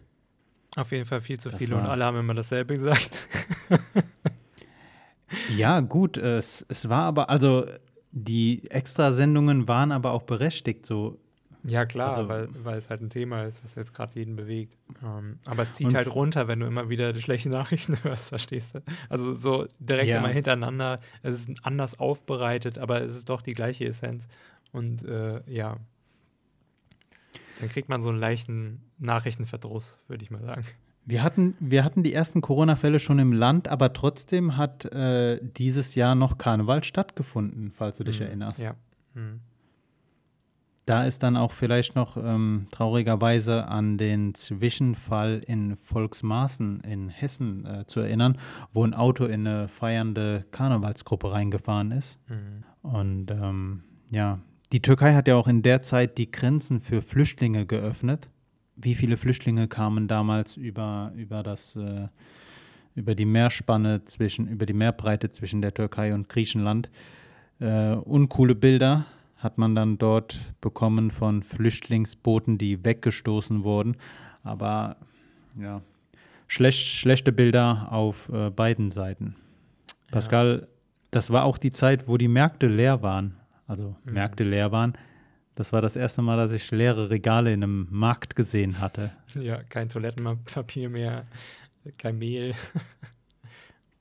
Auf jeden Fall viel zu das viele und alle haben immer dasselbe gesagt. ja, gut, es, es war aber, also die Extrasendungen waren aber auch berechtigt. So ja, klar, also, weil, weil es halt ein Thema ist, was jetzt gerade jeden bewegt. Ähm, aber es zieht halt runter, wenn du immer wieder die schlechten Nachrichten hörst, verstehst du? Also so direkt ja. immer hintereinander. Es ist anders aufbereitet, aber es ist doch die gleiche Essenz. Und äh, ja, dann kriegt man so einen leichten Nachrichtenverdruss, würde ich mal sagen. Wir hatten, wir hatten die ersten Corona-Fälle schon im Land, aber trotzdem hat äh, dieses Jahr noch Karneval stattgefunden, falls du dich mhm. erinnerst. Ja. Mhm. Da ist dann auch vielleicht noch ähm, traurigerweise an den Zwischenfall in Volksmaßen in Hessen äh, zu erinnern, wo ein Auto in eine feiernde Karnevalsgruppe reingefahren ist. Mhm. Und ähm, ja, die Türkei hat ja auch in der Zeit die Grenzen für Flüchtlinge geöffnet. Wie viele Flüchtlinge kamen damals über, über das äh, über die Meerspanne zwischen, über die Meerbreite zwischen der Türkei und Griechenland? Äh, uncoole Bilder hat man dann dort bekommen von Flüchtlingsbooten, die weggestoßen wurden. Aber ja, schlecht, schlechte Bilder auf äh, beiden Seiten. Pascal, ja. das war auch die Zeit, wo die Märkte leer waren. Also mhm. Märkte leer waren. Das war das erste Mal, dass ich leere Regale in einem Markt gesehen hatte. Ja, kein Toilettenpapier mehr, kein Mehl.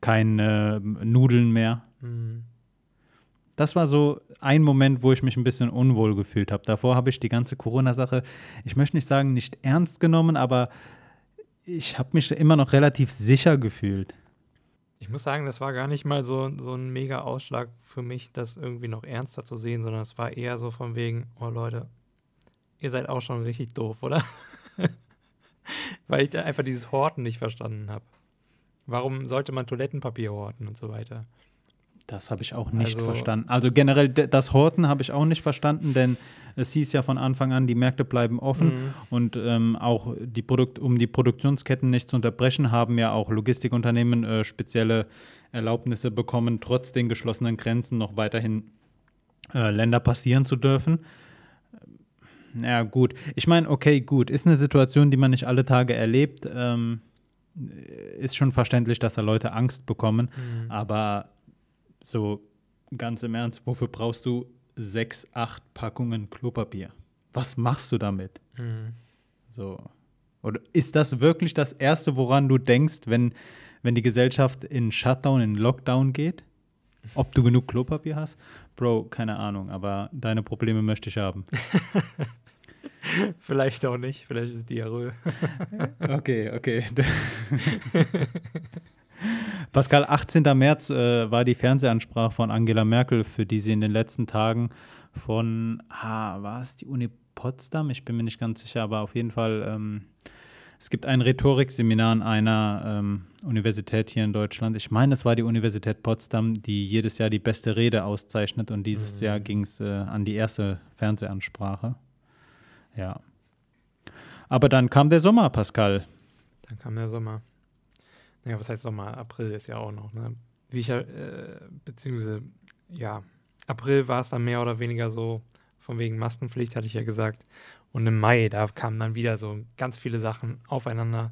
kein äh, Nudeln mehr. Mhm. Das war so ein Moment, wo ich mich ein bisschen unwohl gefühlt habe. Davor habe ich die ganze Corona-Sache, ich möchte nicht sagen, nicht ernst genommen, aber ich habe mich immer noch relativ sicher gefühlt. Ich muss sagen, das war gar nicht mal so, so ein mega Ausschlag für mich, das irgendwie noch ernster zu sehen, sondern es war eher so von wegen, oh Leute, ihr seid auch schon richtig doof, oder? Weil ich da einfach dieses Horten nicht verstanden habe. Warum sollte man Toilettenpapier horten und so weiter? Das habe ich auch nicht Also- verstanden. Also generell das Horten habe ich auch nicht verstanden, denn es hieß ja von Anfang an, die Märkte bleiben offen Mhm. und ähm, auch die Produkt, um die Produktionsketten nicht zu unterbrechen, haben ja auch Logistikunternehmen äh, spezielle Erlaubnisse bekommen, trotz den geschlossenen Grenzen noch weiterhin äh, Länder passieren zu dürfen. Ja, gut. Ich meine, okay, gut. Ist eine Situation, die man nicht alle Tage erlebt. Ähm, ist schon verständlich, dass da Leute Angst bekommen. Mhm. Aber so ganz im Ernst, wofür brauchst du sechs, acht Packungen Klopapier? Was machst du damit? Mhm. So. Oder ist das wirklich das Erste, woran du denkst, wenn, wenn die Gesellschaft in Shutdown, in Lockdown geht? Ob du genug Klopapier hast? Bro, keine Ahnung, aber deine Probleme möchte ich haben. Vielleicht auch nicht, vielleicht ist es Diarrhoe. Okay, okay. Pascal, 18. März äh, war die Fernsehansprache von Angela Merkel, für die sie in den letzten Tagen von, ah, war es die Uni Potsdam? Ich bin mir nicht ganz sicher, aber auf jeden Fall, ähm, es gibt ein Rhetorikseminar an einer ähm, Universität hier in Deutschland. Ich meine, es war die Universität Potsdam, die jedes Jahr die beste Rede auszeichnet und dieses Mhm. Jahr ging es äh, an die erste Fernsehansprache. Ja. Aber dann kam der Sommer, Pascal. Dann kam der Sommer. Naja, was heißt Sommer? April ist ja auch noch, ne? Wie ich ja, äh, beziehungsweise, ja, April war es dann mehr oder weniger so, von wegen Maskenpflicht, hatte ich ja gesagt. Und im Mai, da kamen dann wieder so ganz viele Sachen aufeinander,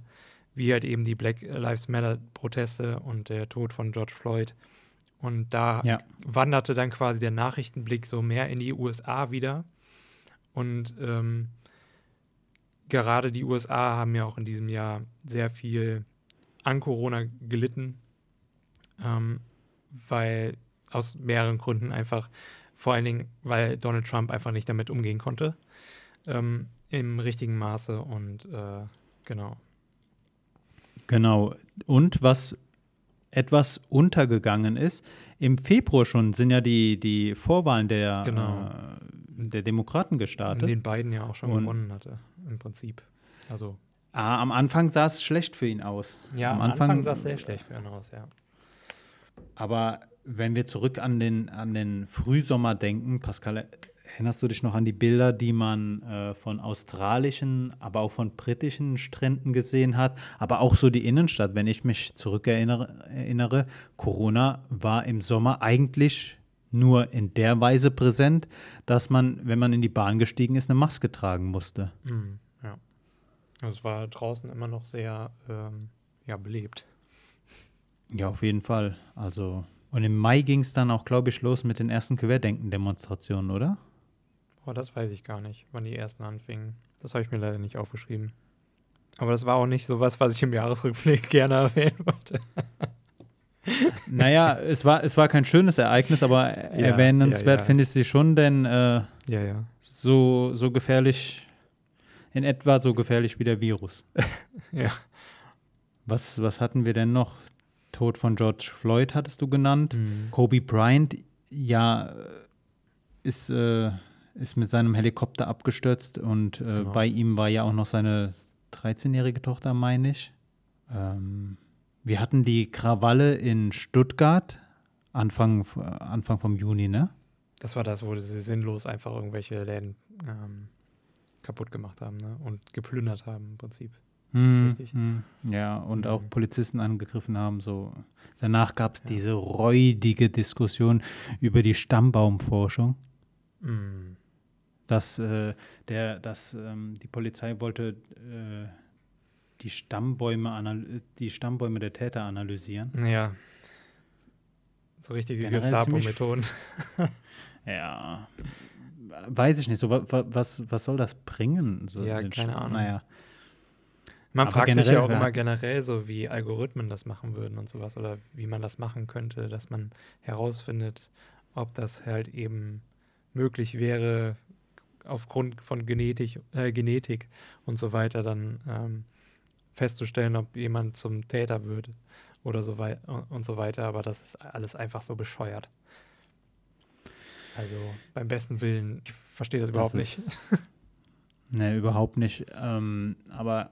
wie halt eben die Black Lives Matter-Proteste und der Tod von George Floyd. Und da Ja. wanderte dann quasi der Nachrichtenblick so mehr in die USA wieder. Und ähm, gerade die USA haben ja auch in diesem Jahr sehr viel an Corona gelitten, ähm, weil aus mehreren Gründen einfach, vor allen Dingen, weil Donald Trump einfach nicht damit umgehen konnte ähm, im richtigen Maße und äh, genau. Genau. Und was etwas untergegangen ist, im Februar schon sind ja die, die Vorwahlen der, Genau. äh, der Demokraten In gestartet. den beiden ja auch schon Und- gewonnen hatte, im Prinzip. Also, ah, am Anfang sah es schlecht für ihn aus. ja, am Anfang, sah es sehr schlecht für ihn aus, ja. Aber wenn wir zurück an den, an den Frühsommer denken, Pascal, erinnerst du dich noch an die Bilder, die man äh, von australischen, aber auch von britischen Stränden gesehen hat, aber auch so die Innenstadt, wenn ich mich zurückerinnere, erinnere, Corona war im Sommer eigentlich nur in der Weise präsent, dass man, wenn man in die Bahn gestiegen ist, eine Maske tragen musste. Mhm, es war draußen immer noch sehr ähm, ja, belebt. Ja, auf jeden Fall. Also, und im Mai ging es dann auch, glaube ich, los mit den ersten Querdenken-Demonstrationen, oder? Oh, das weiß ich gar nicht, wann die ersten anfingen. Das habe ich mir leider nicht aufgeschrieben. Aber das war auch nicht so was, was ich im Jahresrückblick gerne erwähnen wollte. Naja, es war, es war kein schönes Ereignis, aber erwähnenswert ja. finde ich sie schon, denn äh, Ja, ja. so, so gefährlich, in etwa so gefährlich wie der Virus. Ja. Was, was hatten wir denn noch? Tod von George Floyd hattest du genannt. Mhm. Kobe Bryant, ja, äh, ist, äh, ist mit seinem Helikopter abgestürzt und äh, Genau. bei ihm war ja auch noch seine 13-jährige Tochter, meine ich. Ähm, wir hatten die Krawalle in Stuttgart Anfang, Anfang vom Juni, ne? Das war das, wo sie sinnlos einfach irgendwelche Läden ähm, kaputt gemacht haben ne? und geplündert haben im Prinzip. Hm, Richtig. hm. Ja, und auch Mhm. Polizisten angegriffen haben. So. Danach gab es Ja. diese räudige Diskussion über die Stammbaumforschung. Mhm. dass, äh, der, dass ähm, die Polizei wollte äh, die, Stammbäume die Stammbäume der Täter analysieren. Ja. So richtige Generell ziemlich- Gestapo-Methoden. Ja. Weiß ich nicht, so, wa, wa, was, was soll das bringen? So, Ja, keine Ahnung. Naja, Man Aber fragt sich ja auch immer generell so, wie Algorithmen das machen würden und sowas oder wie man das machen könnte, dass man herausfindet, ob das halt eben möglich wäre, aufgrund von Genetik, äh, Genetik und so weiter dann ähm, festzustellen, ob jemand zum Täter wird oder so weiter und so weiter. Aber das ist alles einfach so bescheuert. Also beim besten Willen, ich verstehe das, das überhaupt nicht. ne, überhaupt nicht. Ähm, aber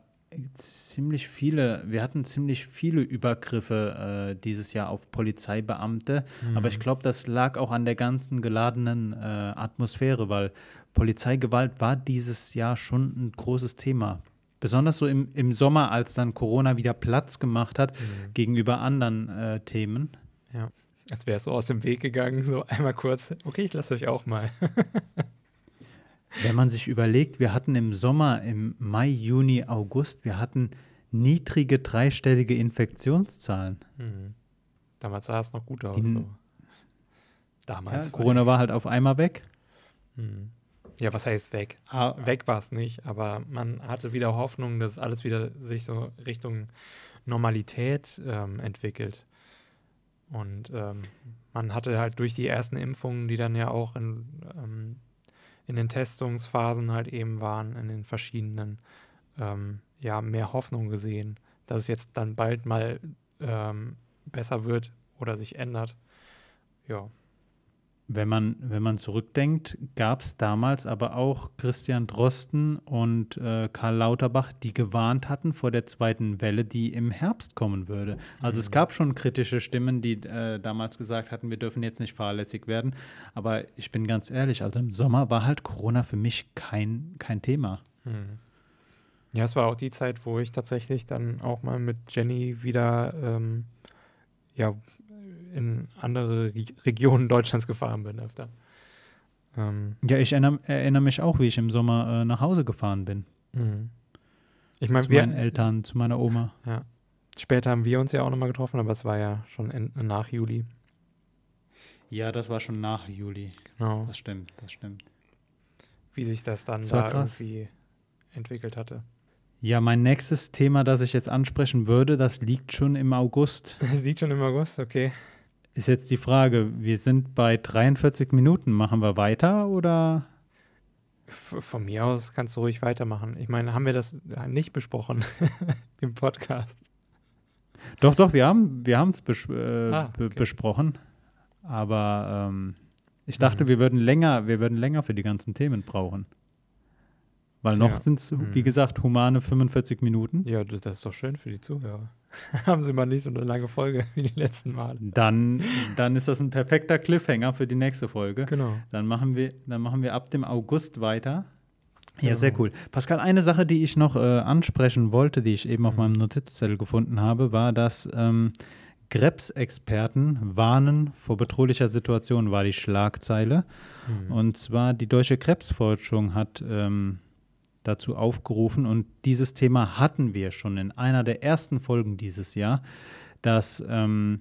ziemlich viele, wir hatten ziemlich viele Übergriffe äh, dieses Jahr auf Polizeibeamte, mhm. aber ich glaube, das lag auch an der ganzen geladenen äh, Atmosphäre, weil Polizeigewalt war dieses Jahr schon ein großes Thema. Besonders so im, im Sommer, als dann Corona wieder Platz gemacht hat mhm. gegenüber anderen äh, Themen. Ja, als wäre es so aus dem Weg gegangen, so einmal kurz, okay, ich lasse euch auch mal. Wenn man sich überlegt, wir hatten im Sommer, im Mai, Juni, August, wir hatten niedrige dreistellige Infektionszahlen. Mhm. Damals sah es noch gut aus. Die, so. Damals. Ja, Corona war halt auf einmal weg. Mhm. Ja, was heißt weg? Ah, weg war es nicht, aber man hatte wieder Hoffnung, dass alles wieder sich so Richtung Normalität ähm, entwickelt. Und ähm, man hatte halt durch die ersten Impfungen, die dann ja auch in ähm, in den Testungsphasen halt eben waren, in den verschiedenen, ähm, ja, mehr Hoffnung gesehen, dass es jetzt dann bald mal ähm, besser wird oder sich ändert. Ja. Wenn man, wenn man zurückdenkt, gab es damals aber auch Christian Drosten und äh, Karl Lauterbach, die gewarnt hatten vor der zweiten Welle, die im Herbst kommen würde. Also mhm. es gab schon kritische Stimmen, die äh, damals gesagt hatten, wir dürfen jetzt nicht fahrlässig werden. Aber ich bin ganz ehrlich, also im Sommer war halt Corona für mich kein, kein Thema. Mhm. Ja, es war auch die Zeit, wo ich tatsächlich dann auch mal mit Jenny wieder ähm, ja, in andere Regionen Deutschlands gefahren bin öfter. Ähm, ja, ich erinnere, erinnere, mich auch, wie ich im Sommer äh, nach Hause gefahren bin. Mhm. Ich meine, zu meinen Eltern, zu meiner Oma. Ja. Später haben wir uns ja auch nochmal getroffen, aber es war ja schon in, nach Juli. Ja, das war schon nach Juli. Genau. Das stimmt, das stimmt. Wie sich das dann das da krass. irgendwie entwickelt hatte. Ja, mein nächstes Thema, das ich jetzt ansprechen würde, das liegt schon im August. Das liegt schon im August, okay. Ist jetzt die Frage, wir sind bei 43 Minuten. Machen wir weiter oder? Von mir aus kannst du ruhig weitermachen. Ich meine, haben wir das nicht besprochen im Podcast? Doch, doch, wir haben wir es bes äh, ah, okay. besprochen. Aber ähm, ich dachte, mhm. wir würden länger, wir würden länger für die ganzen Themen brauchen. Weil noch ja. sind es, wie mhm. gesagt, humane 45 Minuten. Ja, das ist doch schön für die Zuhörer. Haben sie mal nicht so eine lange Folge wie die letzten Male. Dann, dann ist das ein perfekter Cliffhanger für die nächste Folge. Genau. Dann machen wir, dann machen wir ab dem August weiter. Ja, genau. sehr cool. Pascal, eine Sache, die ich noch äh, ansprechen wollte, die ich eben auf mhm. meinem Notizzettel gefunden habe, war, dass ähm, Krebsexperten warnen vor bedrohlicher Situation, war die Schlagzeile. Mhm. Und zwar die Deutsche Krebsforschung hat ähm, dazu aufgerufen und dieses Thema hatten wir schon in einer der ersten Folgen dieses Jahr, dass ähm,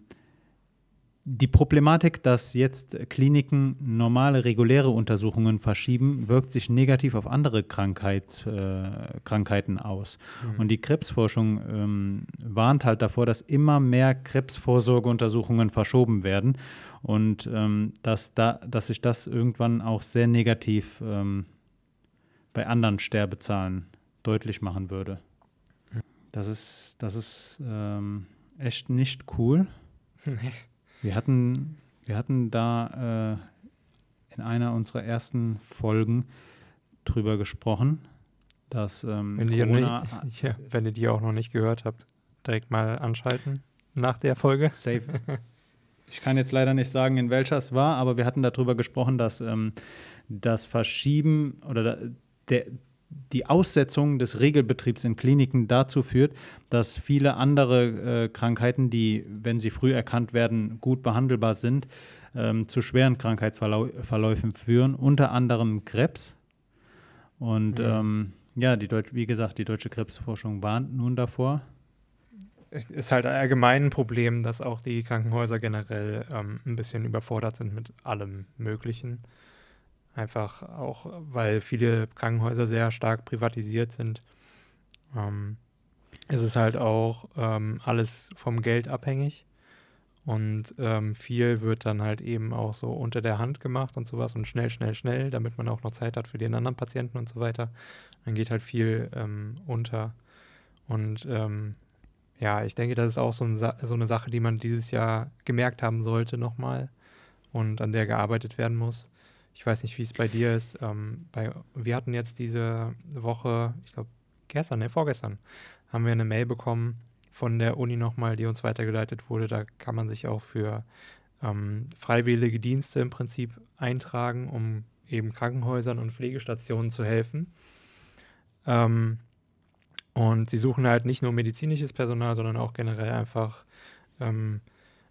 die Problematik, dass jetzt Kliniken normale, reguläre Untersuchungen verschieben, wirkt sich negativ auf andere Krankheit, äh, Krankheiten aus. Mhm. Und die Krebsforschung ähm, warnt halt davor, dass immer mehr Krebsvorsorgeuntersuchungen verschoben werden und ähm, dass, da, dass sich das irgendwann auch sehr negativ ähm, bei anderen Sterbezahlen deutlich machen würde. Das ist, das ist ähm, echt nicht cool. Wir hatten, wir hatten da äh, in einer unserer ersten Folgen drüber gesprochen, dass ähm, wenn, ihr Corona, nicht, ja, wenn ihr die auch noch nicht gehört habt, direkt mal anschalten nach der Folge. Safe. Ich kann jetzt leider nicht sagen, in welcher es war, aber wir hatten darüber gesprochen, dass ähm, das Verschieben oder der, die Aussetzung des Regelbetriebs in Kliniken dazu führt, dass viele andere äh, Krankheiten, die, wenn sie früh erkannt werden, gut behandelbar sind, ähm, zu schweren Krankheitsverläufen führen, unter anderem Krebs. Und mhm. ähm, ja, die Deut wie gesagt, die deutsche Krebsforschung warnt nun davor. Es ist halt allgemein ein Problem, dass auch die Krankenhäuser generell ähm, ein bisschen überfordert sind mit allem Möglichen. Einfach auch, weil viele Krankenhäuser sehr stark privatisiert sind. Ähm, es ist halt auch ähm, alles vom Geld abhängig. Und ähm, viel wird dann halt eben auch so unter der Hand gemacht und sowas und schnell, schnell, schnell, damit man auch noch Zeit hat für den anderen Patienten und so weiter. Dann geht halt viel ähm, unter. Und ähm, ja, ich denke, das ist auch so, ein, so, eine Sache, die man dieses Jahr gemerkt haben sollte nochmal und an der gearbeitet werden muss. Ich weiß nicht, wie es bei dir ist. Ähm, bei, wir hatten jetzt diese Woche, ich glaube gestern, ne, vorgestern, haben wir eine Mail bekommen von der Uni nochmal, die uns weitergeleitet wurde. Da kann man sich auch für ähm, freiwillige Dienste im Prinzip eintragen, um eben Krankenhäusern und Pflegestationen zu helfen. Ähm, und sie suchen halt nicht nur medizinisches Personal, sondern auch generell einfach ähm,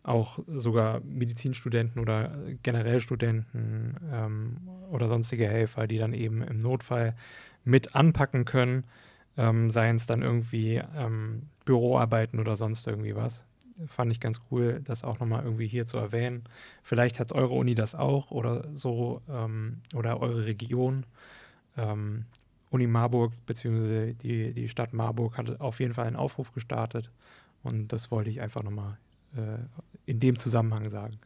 auch sogar Medizinstudenten oder generell Studenten ähm, oder sonstige Helfer, die dann eben im Notfall mit anpacken können, ähm, seien es dann irgendwie ähm, Büroarbeiten oder sonst irgendwie was. Fand ich ganz cool, das auch nochmal irgendwie hier zu erwähnen. Vielleicht hat eure Uni das auch oder so ähm, oder eure Region. Ähm, Uni Marburg bzw. Die, die Stadt Marburg hat auf jeden Fall einen Aufruf gestartet und das wollte ich einfach nochmal in dem Zusammenhang sagen.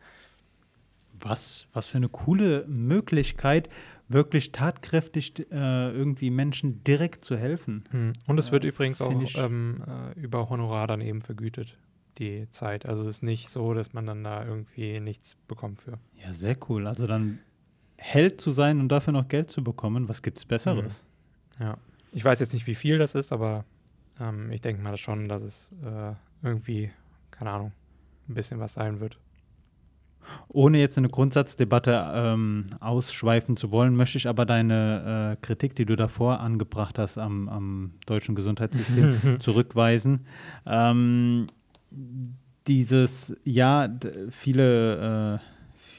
Was, was für eine coole Möglichkeit, wirklich tatkräftig äh, irgendwie Menschen direkt zu helfen. Hm. Und es wird äh, übrigens auch ähm, äh, über Honorar dann eben vergütet, die Zeit. Also es ist nicht so, dass man dann da irgendwie nichts bekommt für. Ja, sehr cool. Also dann Held zu sein und dafür noch Geld zu bekommen, was gibt es Besseres? Hm. Ja. Ich weiß jetzt nicht, wie viel das ist, aber ähm, ich denke mal schon, dass es äh, irgendwie, keine Ahnung, ein bisschen was sein wird. Ohne jetzt eine Grundsatzdebatte ähm, ausschweifen zu wollen, möchte ich aber deine äh, Kritik, die du davor angebracht hast am, am deutschen Gesundheitssystem, zurückweisen. Ähm, dieses, ja, viele äh,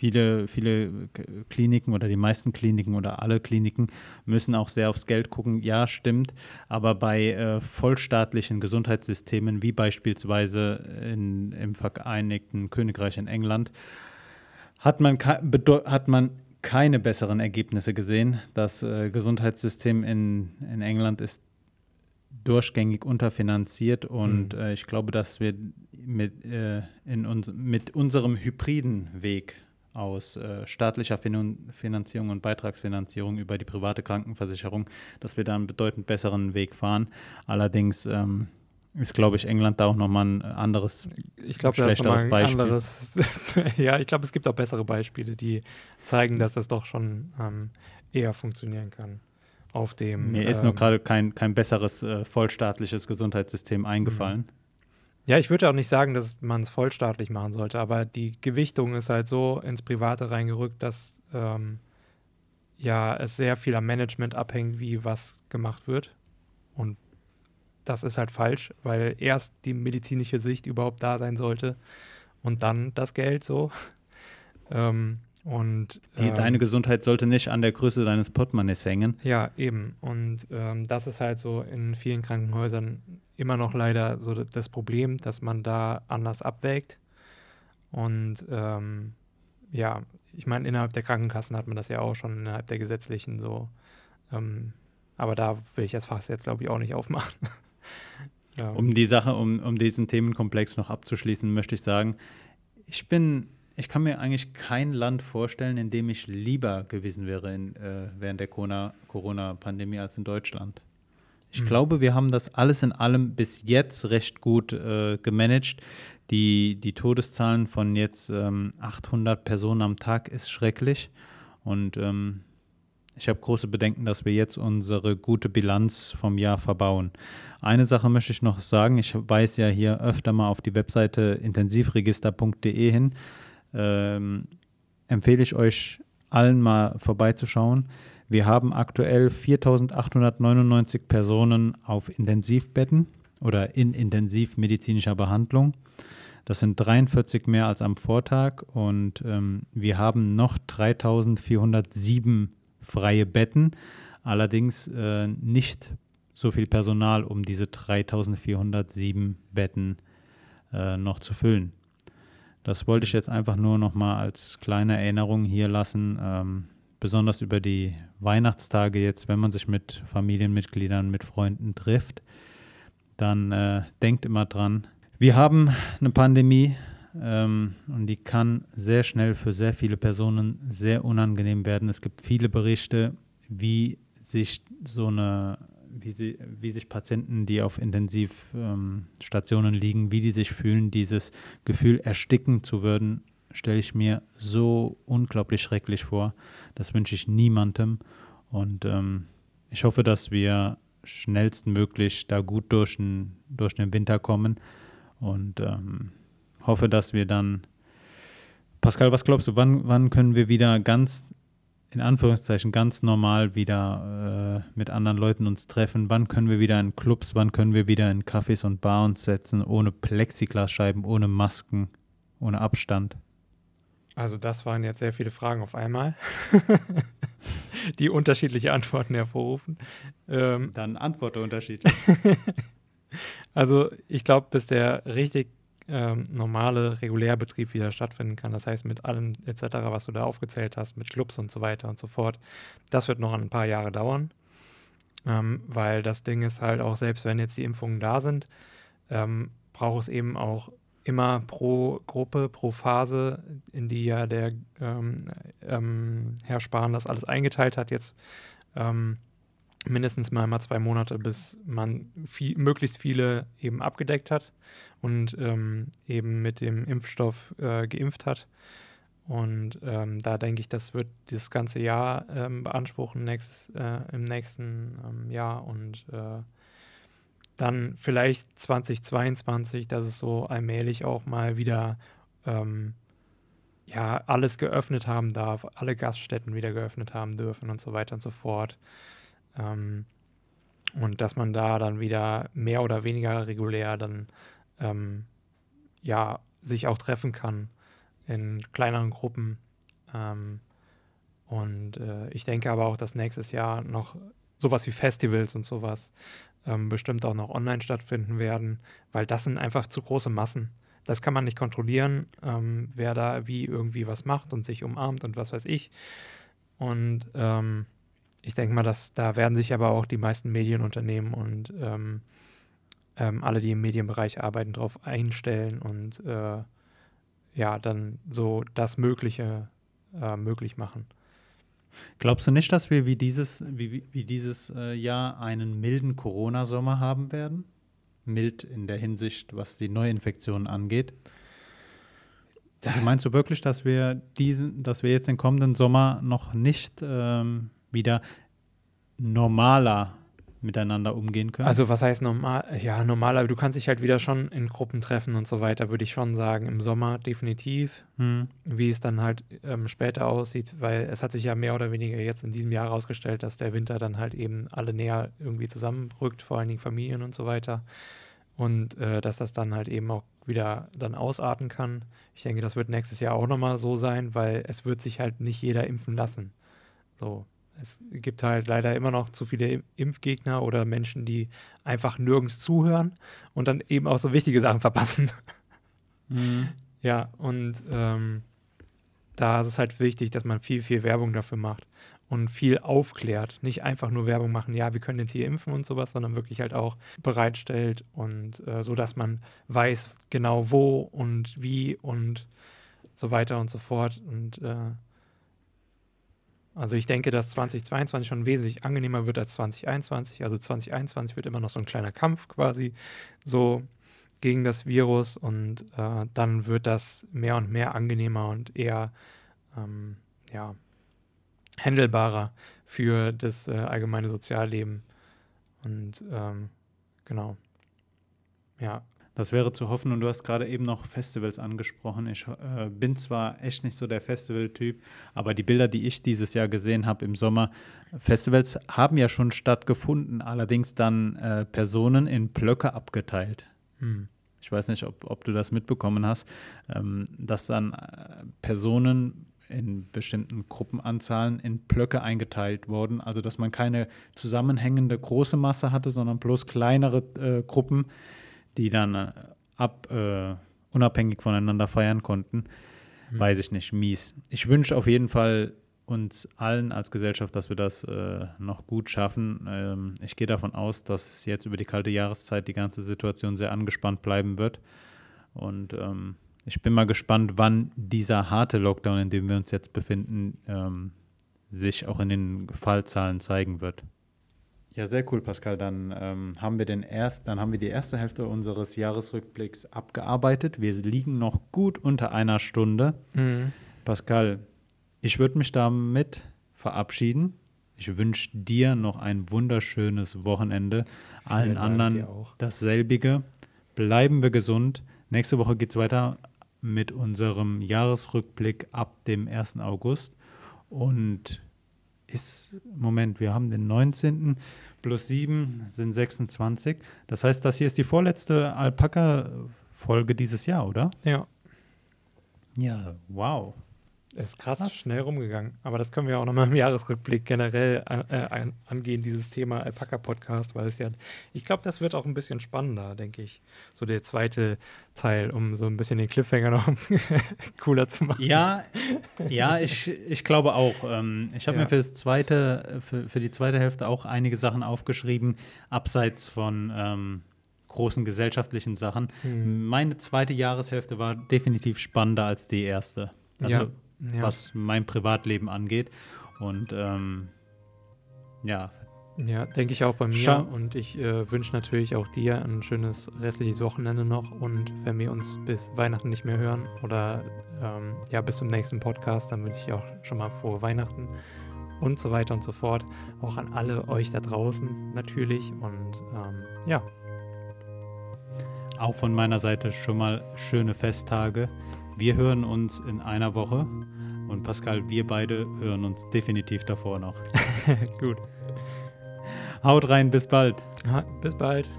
Viele, viele Kliniken oder die meisten Kliniken oder alle Kliniken müssen auch sehr aufs Geld gucken. Ja, stimmt. Aber bei äh, vollstaatlichen Gesundheitssystemen, wie beispielsweise in, im Vereinigten Königreich in England, hat man, hat man keine besseren Ergebnisse gesehen. Das äh, Gesundheitssystem in, in England ist durchgängig unterfinanziert und mhm. äh, ich glaube, dass wir mit, äh, in uns, mit unserem hybriden Weg aus äh, staatlicher fin Finanzierung und Beitragsfinanzierung über die private Krankenversicherung, dass wir da einen bedeutend besseren Weg fahren. Allerdings ähm, ist, glaube ich, England da auch nochmal ein anderes, ich glaube, schlechteres Beispiel. Anderes, ja, ich glaube, es gibt auch bessere Beispiele, die zeigen, dass das doch schon ähm, eher funktionieren kann. Auf dem, Mir ähm, ist nur gerade kein, kein besseres äh, vollstaatliches Gesundheitssystem eingefallen. Mhm. Ja, ich würde auch nicht sagen, dass man es vollstaatlich machen sollte, aber die Gewichtung ist halt so ins Private reingerückt, dass ähm, ja es sehr viel am Management abhängt, wie was gemacht wird. Und das ist halt falsch, weil erst die medizinische Sicht überhaupt da sein sollte und dann das Geld so. ähm, und die, ähm, deine Gesundheit sollte nicht an der Größe deines Portemonnaies hängen. Ja, eben. Und ähm, das ist halt so in vielen Krankenhäusern immer noch leider so das Problem, dass man da anders abwägt. Und ähm, ja, ich meine, innerhalb der Krankenkassen hat man das ja auch schon innerhalb der gesetzlichen so. Ähm, aber da will ich das Fass jetzt, glaube ich, auch nicht aufmachen. ja. Um die Sache, um, um diesen Themenkomplex noch abzuschließen, möchte ich sagen, ich bin ich kann mir eigentlich kein Land vorstellen, in dem ich lieber gewesen wäre in, äh, während der Corona-Pandemie als in Deutschland. Ich mhm. glaube, wir haben das alles in allem bis jetzt recht gut äh, gemanagt. Die, die Todeszahlen von jetzt ähm, 800 Personen am Tag ist schrecklich. Und ähm, ich habe große Bedenken, dass wir jetzt unsere gute Bilanz vom Jahr verbauen. Eine Sache möchte ich noch sagen. Ich weise ja hier öfter mal auf die Webseite intensivregister.de hin ähm, empfehle ich euch allen mal vorbeizuschauen. Wir haben aktuell 4.899 Personen auf Intensivbetten oder in intensivmedizinischer Behandlung. Das sind 43 mehr als am Vortag und ähm, wir haben noch 3.407 freie Betten, allerdings äh, nicht so viel Personal, um diese 3.407 Betten äh, noch zu füllen. Das wollte ich jetzt einfach nur noch mal als kleine Erinnerung hier lassen, ähm, besonders über die Weihnachtstage jetzt, wenn man sich mit Familienmitgliedern, mit Freunden trifft, dann äh, denkt immer dran, wir haben eine Pandemie, ähm, und die kann sehr schnell für sehr viele Personen sehr unangenehm werden. Es gibt viele Berichte, wie sich so eine, wie, sie, wie sich Patienten, die auf Intensivstationen ähm, liegen, wie die sich fühlen, dieses Gefühl ersticken zu würden, stelle ich mir so unglaublich schrecklich vor. Das wünsche ich niemandem. Und ähm, ich hoffe, dass wir schnellstmöglich da gut durch den, durch den Winter kommen und ähm, hoffe, dass wir dann. Pascal, was glaubst du, wann, wann können wir wieder ganz, in Anführungszeichen, ganz normal wieder äh, mit anderen Leuten uns treffen? Wann können wir wieder in Clubs, wann können wir wieder in Cafés und Bars uns setzen, ohne Plexiglasscheiben, ohne Masken, ohne Abstand? Also das waren jetzt sehr viele Fragen auf einmal, die unterschiedliche Antworten hervorrufen. Ähm, Dann antworte unterschiedlich. also ich glaube, bis der richtig ähm, normale Regulärbetrieb wieder stattfinden kann, das heißt mit allem etc., was du da aufgezählt hast, mit Clubs und so weiter und so fort, das wird noch ein paar Jahre dauern, ähm, weil das Ding ist halt auch, selbst wenn jetzt die Impfungen da sind, ähm, braucht es eben auch immer pro Gruppe, pro Phase, in die ja der ähm, ähm, Herr Spahn das alles eingeteilt hat, jetzt ähm, mindestens mal, mal zwei Monate, bis man viel, möglichst viele eben abgedeckt hat und ähm, eben mit dem Impfstoff äh, geimpft hat. Und ähm, da denke ich, das wird das ganze Jahr ähm, beanspruchen nächstes, äh, im nächsten Jahr und äh, dann vielleicht 2022, dass es so allmählich auch mal wieder ähm, ja, alles geöffnet haben darf, alle Gaststätten wieder geöffnet haben dürfen und so weiter und so fort. Ähm, und dass man da dann wieder mehr oder weniger regulär dann ähm, ja, sich auch treffen kann in kleineren Gruppen. Ähm, und äh, ich denke aber auch, dass nächstes Jahr noch sowas wie Festivals und sowas ähm, bestimmt auch noch online stattfinden werden, weil das sind einfach zu große Massen. Das kann man nicht kontrollieren, ähm, wer da wie irgendwie was macht und sich umarmt und was weiß ich. Und ähm, ich denke mal, dass da werden sich aber auch die meisten Medienunternehmen und ähm, ähm, alle, die im Medienbereich arbeiten, darauf einstellen und äh, ja, dann so das Mögliche äh, möglich machen. Glaubst du nicht, dass wir wie dieses, wie, wie dieses äh, Jahr einen milden Corona-Sommer haben werden? Mild in der Hinsicht, was die Neuinfektionen angeht. Also meinst du wirklich, dass wir diesen, dass wir jetzt den kommenden Sommer noch nicht ähm, wieder normaler miteinander umgehen können. Also was heißt normal? Ja, normal, aber du kannst dich halt wieder schon in Gruppen treffen und so weiter, würde ich schon sagen. Im Sommer definitiv. Hm. Wie es dann halt ähm, später aussieht, weil es hat sich ja mehr oder weniger jetzt in diesem Jahr herausgestellt, dass der Winter dann halt eben alle näher irgendwie zusammenrückt, vor allen Dingen Familien und so weiter. Und äh, dass das dann halt eben auch wieder dann ausarten kann. Ich denke, das wird nächstes Jahr auch nochmal so sein, weil es wird sich halt nicht jeder impfen lassen. So, es gibt halt leider immer noch zu viele Impfgegner oder Menschen, die einfach nirgends zuhören und dann eben auch so wichtige Sachen verpassen. Mhm. Ja, und ähm, da ist es halt wichtig, dass man viel, viel Werbung dafür macht und viel aufklärt. Nicht einfach nur Werbung machen, ja, wir können jetzt hier impfen und sowas, sondern wirklich halt auch bereitstellt und äh, so, dass man weiß genau wo und wie und so weiter und so fort. Und äh, also ich denke, dass 2022 schon wesentlich angenehmer wird als 2021. Also 2021 wird immer noch so ein kleiner Kampf quasi so gegen das Virus und äh, dann wird das mehr und mehr angenehmer und eher ähm, ja, handelbarer für das äh, allgemeine Sozialleben. Und ähm, genau. Ja, das wäre zu hoffen. Und du hast gerade eben noch Festivals angesprochen. Ich äh, bin zwar echt nicht so der Festival-Typ, aber die Bilder, die ich dieses Jahr gesehen habe im Sommer, Festivals haben ja schon stattgefunden, allerdings dann äh, Personen in Blöcke abgeteilt. Hm. Ich weiß nicht, ob, ob, du das mitbekommen hast, ähm, dass dann äh, Personen in bestimmten Gruppenanzahlen in Blöcke eingeteilt wurden. Also dass man keine zusammenhängende große Masse hatte, sondern bloß kleinere äh, Gruppen die dann äh, ab, äh, unabhängig voneinander feiern konnten, mhm. weiß ich nicht, mies. Ich wünsche auf jeden Fall uns allen als Gesellschaft, dass wir das äh, noch gut schaffen. Ähm, ich gehe davon aus, dass jetzt über die kalte Jahreszeit die ganze Situation sehr angespannt bleiben wird. Und ähm, ich bin mal gespannt, wann dieser harte Lockdown, in dem wir uns jetzt befinden, ähm, sich auch in den Fallzahlen zeigen wird. Ja, sehr cool, Pascal. Dann ähm, haben wir den erst, dann haben wir die erste Hälfte unseres Jahresrückblicks abgearbeitet. Wir liegen noch gut unter einer Stunde. Mhm. Pascal, ich würde mich damit verabschieden. Ich wünsche dir noch ein wunderschönes Wochenende. Allen Dank, anderen auch. dasselbige. Bleiben wir gesund. Nächste Woche geht es weiter mit unserem Jahresrückblick ab dem 1. August. Und ist, Moment, wir haben den 19. plus 7 sind 26. Das heißt, das hier ist die vorletzte Alpaka-Folge dieses Jahr, oder? Ja, Ja, wow. Ist krass, schnell rumgegangen. Aber das können wir auch nochmal im Jahresrückblick generell an, äh, an, angehen, dieses Thema Alpaka-Podcast, weil es ja, ich glaube, das wird auch ein bisschen spannender, denke ich. So der zweite Teil, um so ein bisschen den Cliffhanger noch cooler zu machen. Ja, ja, ich, ich glaube auch. Ähm, ich habe Ja. mir für, das zweite, für, für die zweite Hälfte auch einige Sachen aufgeschrieben, abseits von ähm, großen gesellschaftlichen Sachen. Hm. Meine zweite Jahreshälfte war definitiv spannender als die erste. Also Ja, ja. was mein Privatleben angeht. Und ähm, ja, Ja, denke ich auch bei mir. Schau- Und ich äh, wünsche natürlich auch dir ein schönes restliches Wochenende noch. Und wenn wir uns bis Weihnachten nicht mehr hören oder ähm, ja, bis zum nächsten Podcast, dann wünsche ich auch schon mal frohe Weihnachten und so weiter und so fort. Auch an alle euch da draußen natürlich. Und ähm, ja, auch von meiner Seite schon mal schöne Festtage. Wir hören uns in einer Woche. Und Pascal, wir beide hören uns definitiv davor noch. gut. Haut rein, bis bald. Ha, bis bald.